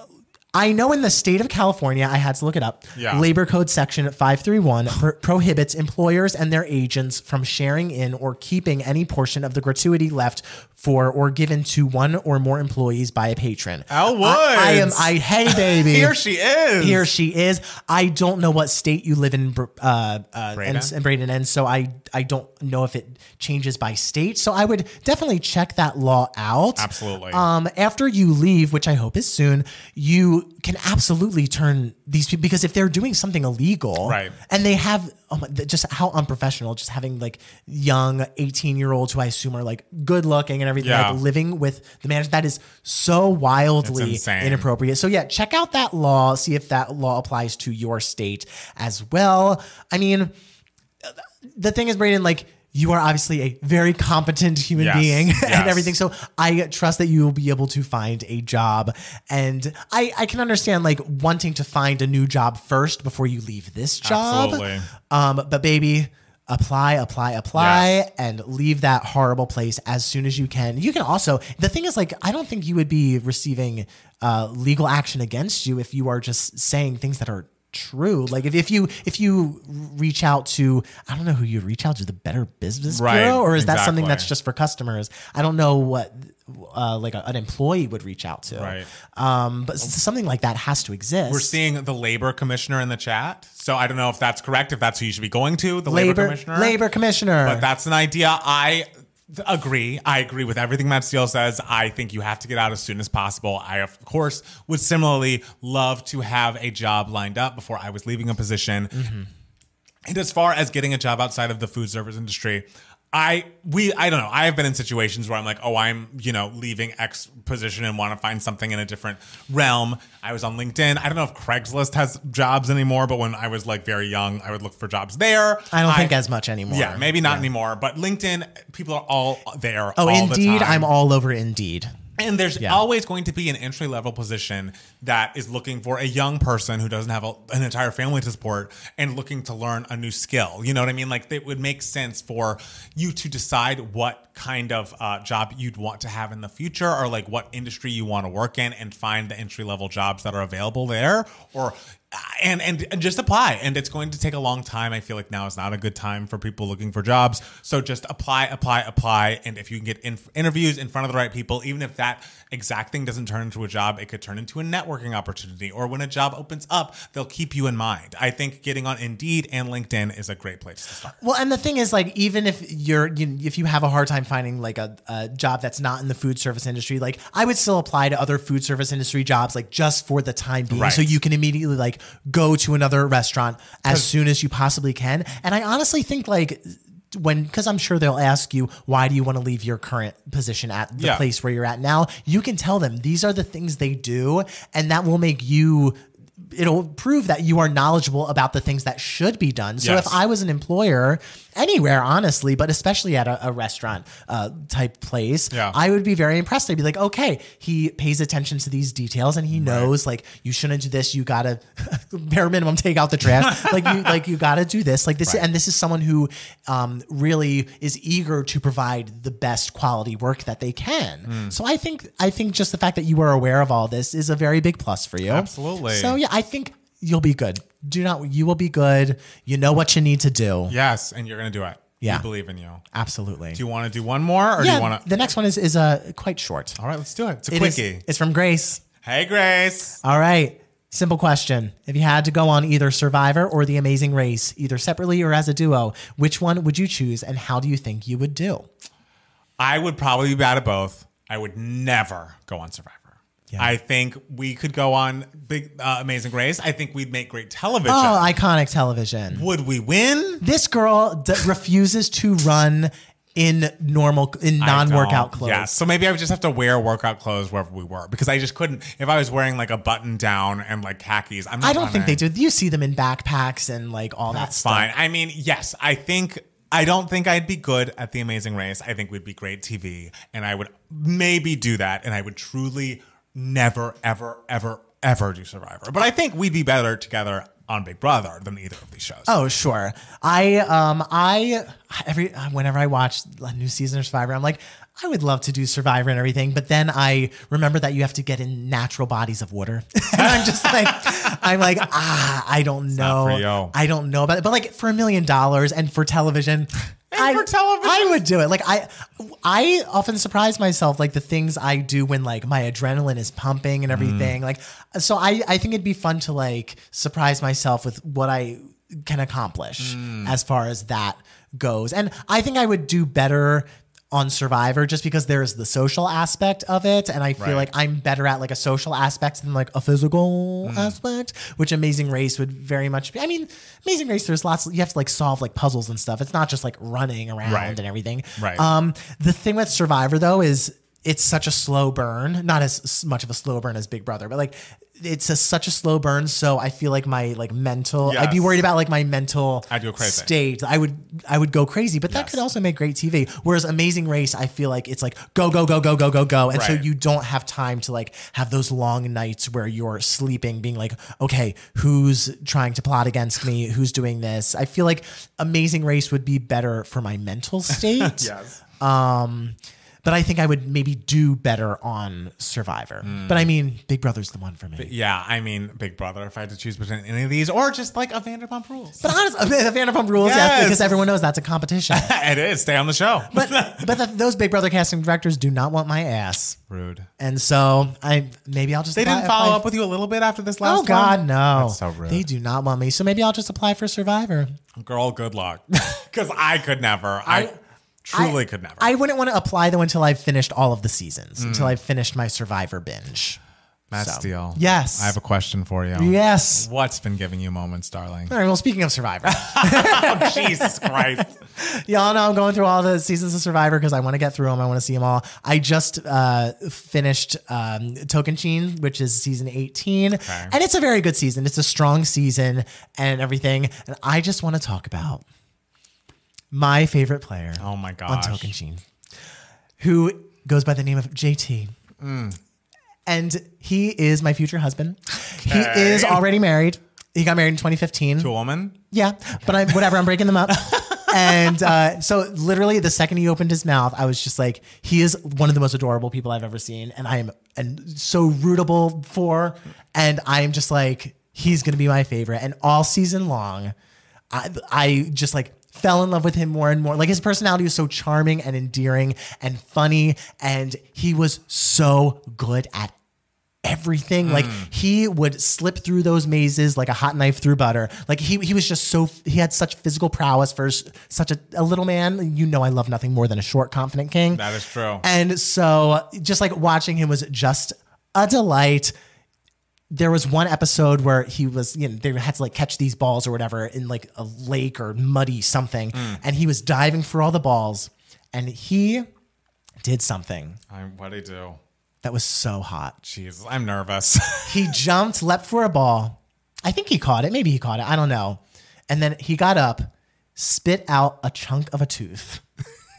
I know in the state of California, I had to look it up. Yeah. Labor Code Section 531 pro- prohibits employers and their agents from sharing in or keeping any portion of the gratuity left for or given to one or more employees by a patron. Elle I, I am. I hey baby. Here she is. Here she is. I don't know what state you live in, uh, uh, and, and Braden, and so I I don't know if it changes by state. So I would definitely check that law out. Absolutely. Um, after you leave, which I hope is soon, you can absolutely turn these people because if they're doing something illegal, Right. and they have oh my, just how unprofessional, just having like young eighteen year olds who I assume are like good looking and everything, Yeah. like living with the manager. That is so wildly inappropriate. So yeah, check out that law, see if that law applies to your state as well. I mean, uh, the thing is, Braden, like you are obviously a very competent human Yes, being yes. and everything. So I trust that you will be able to find a job. And I, I can understand like wanting to find a new job first before you leave this job. Absolutely. Um, but baby, apply, apply, apply, Yes. and leave that horrible place as soon as you can. You can also the thing is like I don't think you would be receiving uh, legal action against you if you are just saying things that are true like if, if you if you reach out to i don't know who you'd reach out to the better business Right, bureau or is that something that's just for customers i don't know what uh, like a, an employee would reach out to Right. um but something like that has to exist We're seeing the labor commissioner in the chat. So I don't know if that's correct, if that's who you should be going to, the labor, labor commissioner. labor commissioner But that's an idea. I agree. I agree with everything Matt Steele says. I think you have to get out as soon as possible. I, of course, would similarly love to have a job lined up before I was leaving a position. Mm-hmm. And as far as getting a job outside of the food service industry, I we I don't know. I have been in situations where I'm like, oh, I'm you know leaving X position and want to find something in a different realm. I was on LinkedIn. I don't know if Craigslist has jobs anymore, but when I was like very young, I would look for jobs there. I don't think as much anymore. Yeah, maybe not anymore. But LinkedIn, people are all there. Oh, all the Indeed, time. I'm all over Indeed. And there's Yeah. always going to be an entry level position that is looking for a young person who doesn't have a, an entire family to support and looking to learn a new skill. You know what I mean? Like it would make sense for you to decide what kind of uh, job you'd want to have in the future or like what industry you want to work in and find the entry level jobs that are available there or and, and and just apply. And it's going to take a long time. I feel like now is not a good time for people looking for jobs. So just apply apply apply. And if you can get in, interviews in front of the right people even if that exact thing doesn't turn into a job it could turn into a networking opportunity. Or when a job opens up they'll keep you in mind. I think getting on indeed and linkedin is a great place to start. Well, and the thing is, like, even if you're, you, if you have a hard time finding like a, a job that's not in the food service industry, like, I would still apply to other food service industry jobs, like, just for the time being, Right. so you can immediately like go to another restaurant as soon as you possibly can. And I honestly think like. When, because I'm sure they'll ask you, why do you want to leave your current position at the Yeah. place where you're at now? You can tell them these are the things they do, and that will make you it'll prove that you are knowledgeable about the things that should be done. So Yes. if I was an employer anywhere, honestly, but especially at a, a restaurant uh, type place, Yeah. I would be very impressed. I'd be like, okay, he pays attention to these details and he knows like you shouldn't do this. You gotta bare minimum take out the trash. like you like you gotta do this. Like this, and this is someone who um, really is eager to provide the best quality work that they can. Hmm. So I think I think just the fact that you are aware of all this is a very big plus for you. Absolutely. So yeah, I think you'll be good. Do not you will be good. You know what you need to do. yes and you're gonna do it Yeah. we believe in you Absolutely. do you want to do one more or do you want to the next one is is uh quite short. all right let's do it it's a It is- quickie it's from Grace. hey grace All right. Simple question. If you had to go on either Survivor or The Amazing Race, either separately or as a duo, which one would you choose and how do you think you would do? I would probably be bad at both. I would never go on Survivor. I think we could go on Big uh, Amazing Race. I think we'd make great television. Oh, iconic television. would we win? This girl d- refuses to run in normal, in I non-workout don't. clothes. Yeah. So maybe I would just have to wear workout clothes wherever we were because I just couldn't. If I was wearing like a button down and like khakis, I'm not I don't think they do. You see them in backpacks and like all that That's stuff. fine. I mean, yes, I think. I don't think I'd be good at The Amazing Race. I think we'd be great TV, and I would maybe do that, and I would truly never, ever, ever, ever do Survivor. But I think we'd be better together on Big Brother than either of these shows. Oh, sure. I um I every whenever I watch a new season of Survivor, I'm like, I would love to do Survivor and everything, but then I remember that you have to get in natural bodies of water. and I'm just like, I'm like, ah, I don't know. not for you. I don't know about it. But like for a million dollars and for television. I, for television. I would do it. Like I, I often surprise myself, like the things I do when like my adrenaline is pumping and everything. Like, so I, I think it'd be fun to like surprise myself with what I can accomplish as far as that goes. And I think I would do better on Survivor just because there's the social aspect of it. And I feel Right. like I'm better at like a social aspect than like a physical aspect, which Amazing Race would very much be. I mean, Amazing Race, there's lots, you have to like solve like puzzles and stuff. It's not just like running around Right. and everything. Right. Um, the thing with Survivor though is it's such a slow burn, not as much of a slow burn as Big Brother, but like it's a, such a slow burn. So I feel like my like mental, I'd be worried about like my mental I'd go crazy. state. I would, I would go crazy, but that Yes. could also make great TV. Whereas Amazing Race, I feel like it's like go, go, go, go, go, go, go. And so you don't have time to like have those long nights where you're sleeping, being like, okay, who's trying to plot against me? Who's doing this? I feel like Amazing Race would be better for my mental state. yes. Um, but I think I would maybe do better on Survivor. Hmm. But I mean, Big Brother's the one for me. Yeah, I mean, Big Brother. If I had to choose between any of these, or just like a Vanderpump Rules, But honestly, the Vanderpump Rules, yes. Yes. because everyone knows that's a competition. it is. Stay on the show. but but the, those Big Brother casting directors do not want my ass, Rude. and so I maybe I'll just They apply- didn't follow apply- up with you a little bit after this last Oh God, one? no! That's so rude. They do not want me, so maybe I'll just apply for Survivor. Girl, good luck. Because I could never. I, truly I- could never. I wouldn't want to apply though until I've finished all of the seasons, Mm. until I've finished my Survivor binge. Matt So, Steele. Yes. I have a question for you. Yes. What's been giving you moments, darling? All right. Well, speaking of Survivor, oh, Jesus Christ. y'all know I'm going through all the seasons of Survivor because I want to get through them. I want to see them all. I just uh, finished um, Tocantins, which is season 18, and it's a very good season. It's a strong season and everything. And I just want to talk about my favorite player Oh my god! on Token Tocantins, who goes by the name of JT. And he is my future husband. He is already married. He got married in 2015. To a woman? Yeah, but I whatever. I'm breaking them up. and uh, so, literally, the second he opened his mouth, I was just like, he is one of the most adorable people I've ever seen, and I am and so rootable for. And I am just like, he's gonna be my favorite. And all season long, I I just like fell in love with him more and more. Like his personality was so charming and endearing and funny, and he was so good at everything. Like hmm. he would slip through those mazes like a hot knife through butter. Like he he was just so he had such physical prowess for such a, a little man. You know, I love nothing more than a short, confident king. That is true. And so just like watching him was just a delight. There was one episode where he was, you know, they had to like catch these balls or whatever in like a lake or muddy something. Hmm. And he was diving for all the balls. And he did something I, what do he do? that was so hot. Jeez, I'm nervous. He jumped, leapt for a ball. I think he caught it. Maybe he caught it. I don't know. And then he got up, spit out a chunk of a tooth,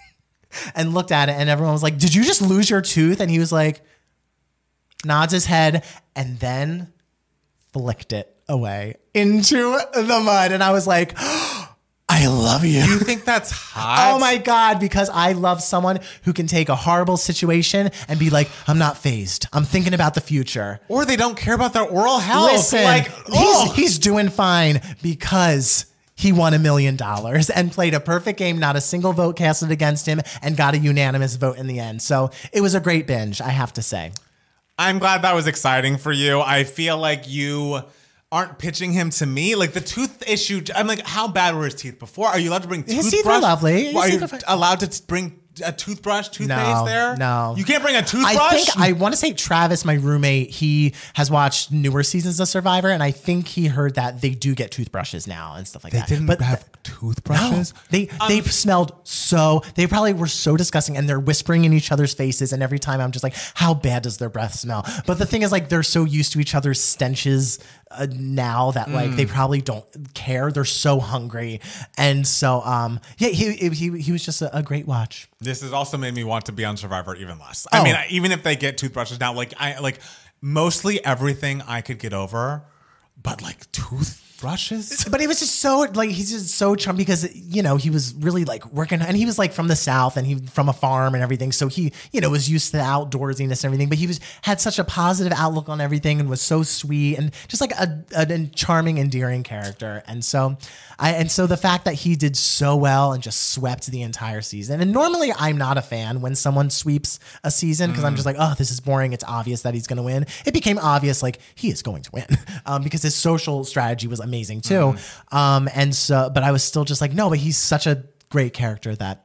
and looked at it. And everyone was like, Did you just lose your tooth? And he was like, nods his head, and then flicked it away into the mud. And I was like, I love you. you think that's hot? Oh my God, because I love someone who can take a horrible situation and be like, I'm not phased. I'm thinking about the future. Or they don't care about their oral health. Listen, like, he's, he's doing fine because he won a million dollars and played a perfect game, not a single vote casted against him, and got a unanimous vote in the end. So it was a great binge, I have to say. I'm glad that was exciting for you. I feel like you aren't pitching him to me. Like the tooth issue, I'm like, how bad were his teeth before? Are you allowed to bring His toothbrush? teeth were lovely. His Are you teeth were fine. allowed to t- bring a toothbrush, toothpaste No, there? no. You can't bring a toothbrush? I think I want to say Travis, my roommate, he has watched newer seasons of Survivor, and I think he heard that they do get toothbrushes now and stuff like they that. They didn't but have No, toothbrushes? they um, they smelled so. They probably were so disgusting, and they're whispering in each other's faces. And every time I'm just like, how bad does their breath smell? But the thing is, like, they're so used to each other's stenches uh, now that like Mm. they probably don't care. They're so hungry, and so um yeah, he he he was just a, a great watch. This has also made me want to be on Survivor even less. I Oh. mean, even if they get toothbrushes now, like I like mostly everything I could get over, but like toothbrushes. But he was just so like he's just so charming because you know he was really like working and he was like from the south and he from a farm and everything so he you know was used to the outdoorsiness and everything but he was had such a positive outlook on everything and was so sweet and just like a, a charming endearing character and so I and so the fact that he did so well and just swept the entire season and normally I'm not a fan when someone sweeps a season because I'm just like oh this is boring it's obvious that he's going to win it became obvious like he is going to win um, because his social strategy was amazing too um, and so but I was still just like no but he's such a great character that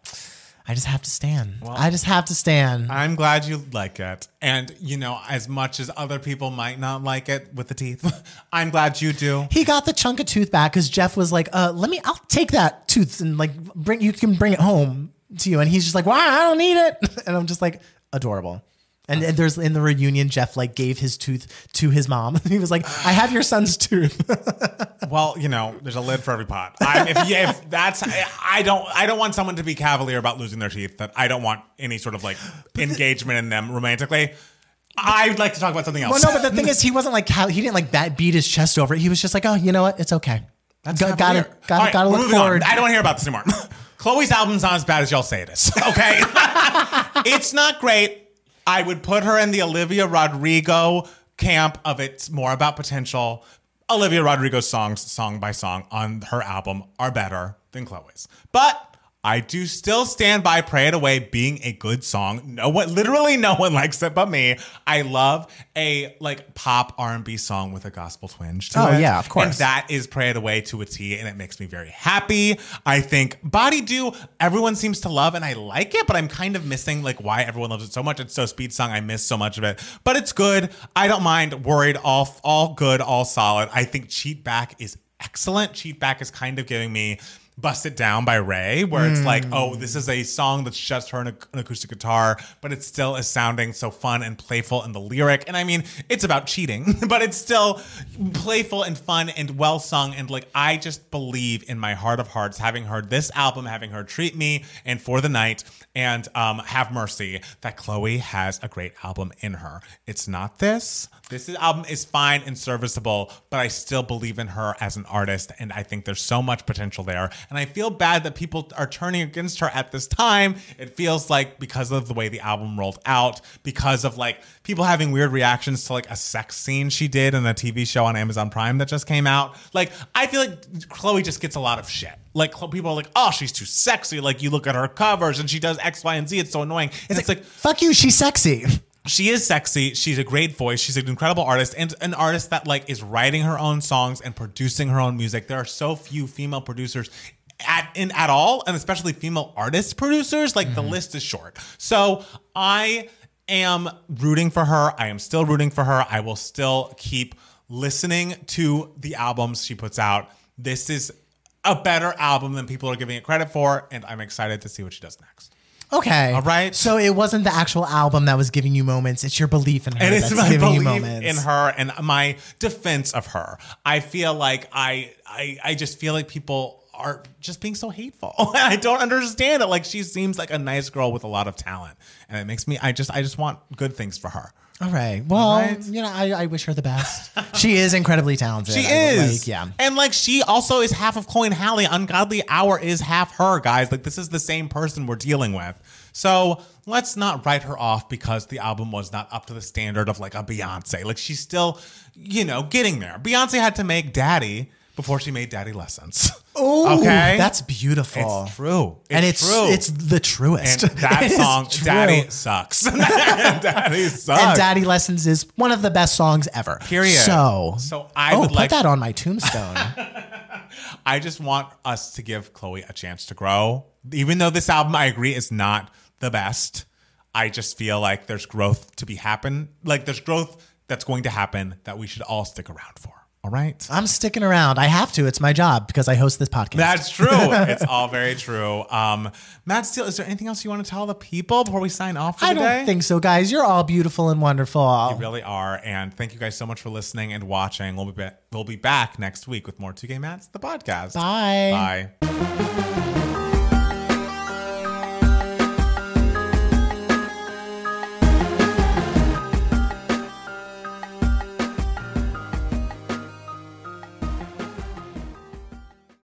I just have to stand I just have to stand I'm glad you like it. And, you know, as much as other people might not like it with the teeth, I'm glad you do. he got the chunk of tooth back because Jeff was like, uh, let me, I'll take that tooth and like bring, you can bring it home to you. And he's just like, wow, I don't need it. And I'm just like, adorable. And, and there's in the reunion, Jeff like gave his tooth to his mom. he was like, I have your son's tooth. Well, you know, there's a lid for every pot. I'm, if, yeah, if that's, I, I don't, I don't want someone to be cavalier about losing their teeth. That I don't want any sort of like engagement in them romantically. I'd like to talk about something else. well, no, but the thing is, he wasn't like, he didn't like bat, beat his chest over it. He was just like, oh, you know what? It's okay. That's Got- cavalier. gotta, gotta, All right, gotta look moving on. forward. I don't want to hear about this anymore. Chloe's album's not as bad as y'all say it is. Okay, it's not great. I would put her in the Olivia Rodrigo camp of it's more about potential. Olivia Rodrigo's songs, song by song, on her album are better than Chloe's. But I do still stand by Pray It Away being a good song. No one, literally no one likes it but me. I love a like pop R&B song with a gospel twinge to Oh, it. yeah, of course. And that is Pray It Away to a T and it makes me very happy. I think Body Do, everyone seems to love and I like it, but I'm kind of missing like why everyone loves it so much. It's so speed song. I miss so much of it, but it's good. I don't mind. Worried, all, all good, all solid. I think Cheat Back is excellent. Cheat Back is kind of giving me Bust It Down by Ray, where it's like, hmm. oh, this is a song that's just her and an acoustic guitar, but it still is sounding so fun and playful in the lyric. And I mean, it's about cheating, but it's still playful and fun and well sung. And like, I just believe in my heart of hearts, having heard this album, having heard Treat Me and For the Night and um, Have Mercy, that Chloe has a great album in her. It's not this. This album is fine and serviceable, but I still believe in her as an artist, and I think there's so much potential there. And I feel bad that people are turning against her at this time. It feels like because of the way the album rolled out, because of like people having weird reactions to like a sex scene she did in a TV show on Amazon Prime that just came out. Like I feel like Chloe just gets a lot of shit. Like people are like, "Oh, she's too sexy." Like you look at her covers and she does X, Y, and Z. It's so annoying. And it's like Fuck you, she's sexy. she is sexy. She's a great voice. She's an incredible artist and an artist that like is writing her own songs and producing her own music. There are so few female producers at in at all, and especially female artist producers. Like the mm-hmm. list is short. So I am rooting for her. I am still rooting for her. I will still keep listening to the albums she puts out. This is a better album than people are giving it credit for, and I'm excited to see what she does next. Okay. All right. So it wasn't the actual album that was giving you moments. It's your belief in her and it's my belief moments. in her and my defense of her. I feel like I I I just feel like people are just being so hateful. I don't understand it. Like she seems like a nice girl with a lot of talent, and it makes me. I just I just want good things for her. All right. Well, right. you know, I, I wish her the best. she is incredibly talented. She I is, Like, yeah. and like she also is half of Chloe x Halle. Ungodly Hour is half her, guys. Like this is the same person we're dealing with. So let's not write her off because the album was not up to the standard of like a Beyonce. Like she's still, you know, getting there. Beyonce had to make Daddy before she made Daddy Lessons. Ooh, okay, That's beautiful. it's true. and it's true. it's the truest. and that song. Daddy sucks. Daddy sucks. and Daddy Lessons is one of the best songs ever. Period. So, So I oh, would put like- that on my tombstone. I just want us to give Chloe a chance to grow. Even though this album, I agree, is not the best, I just feel like there's growth to be happen. Like there's growth that's going to happen that we should all stick around for. All right. I'm sticking around. I have to. It's my job because I host this podcast. That's true. it's all very true. Um, Matt Steele, is there anything else you want to tell the people before we sign off for I don't think so, guys. You're all beautiful and wonderful. You really are. And thank you guys so much for listening and watching. We'll be, ba- we'll be back next week with more Two Gay Mats, the podcast. Bye. Bye.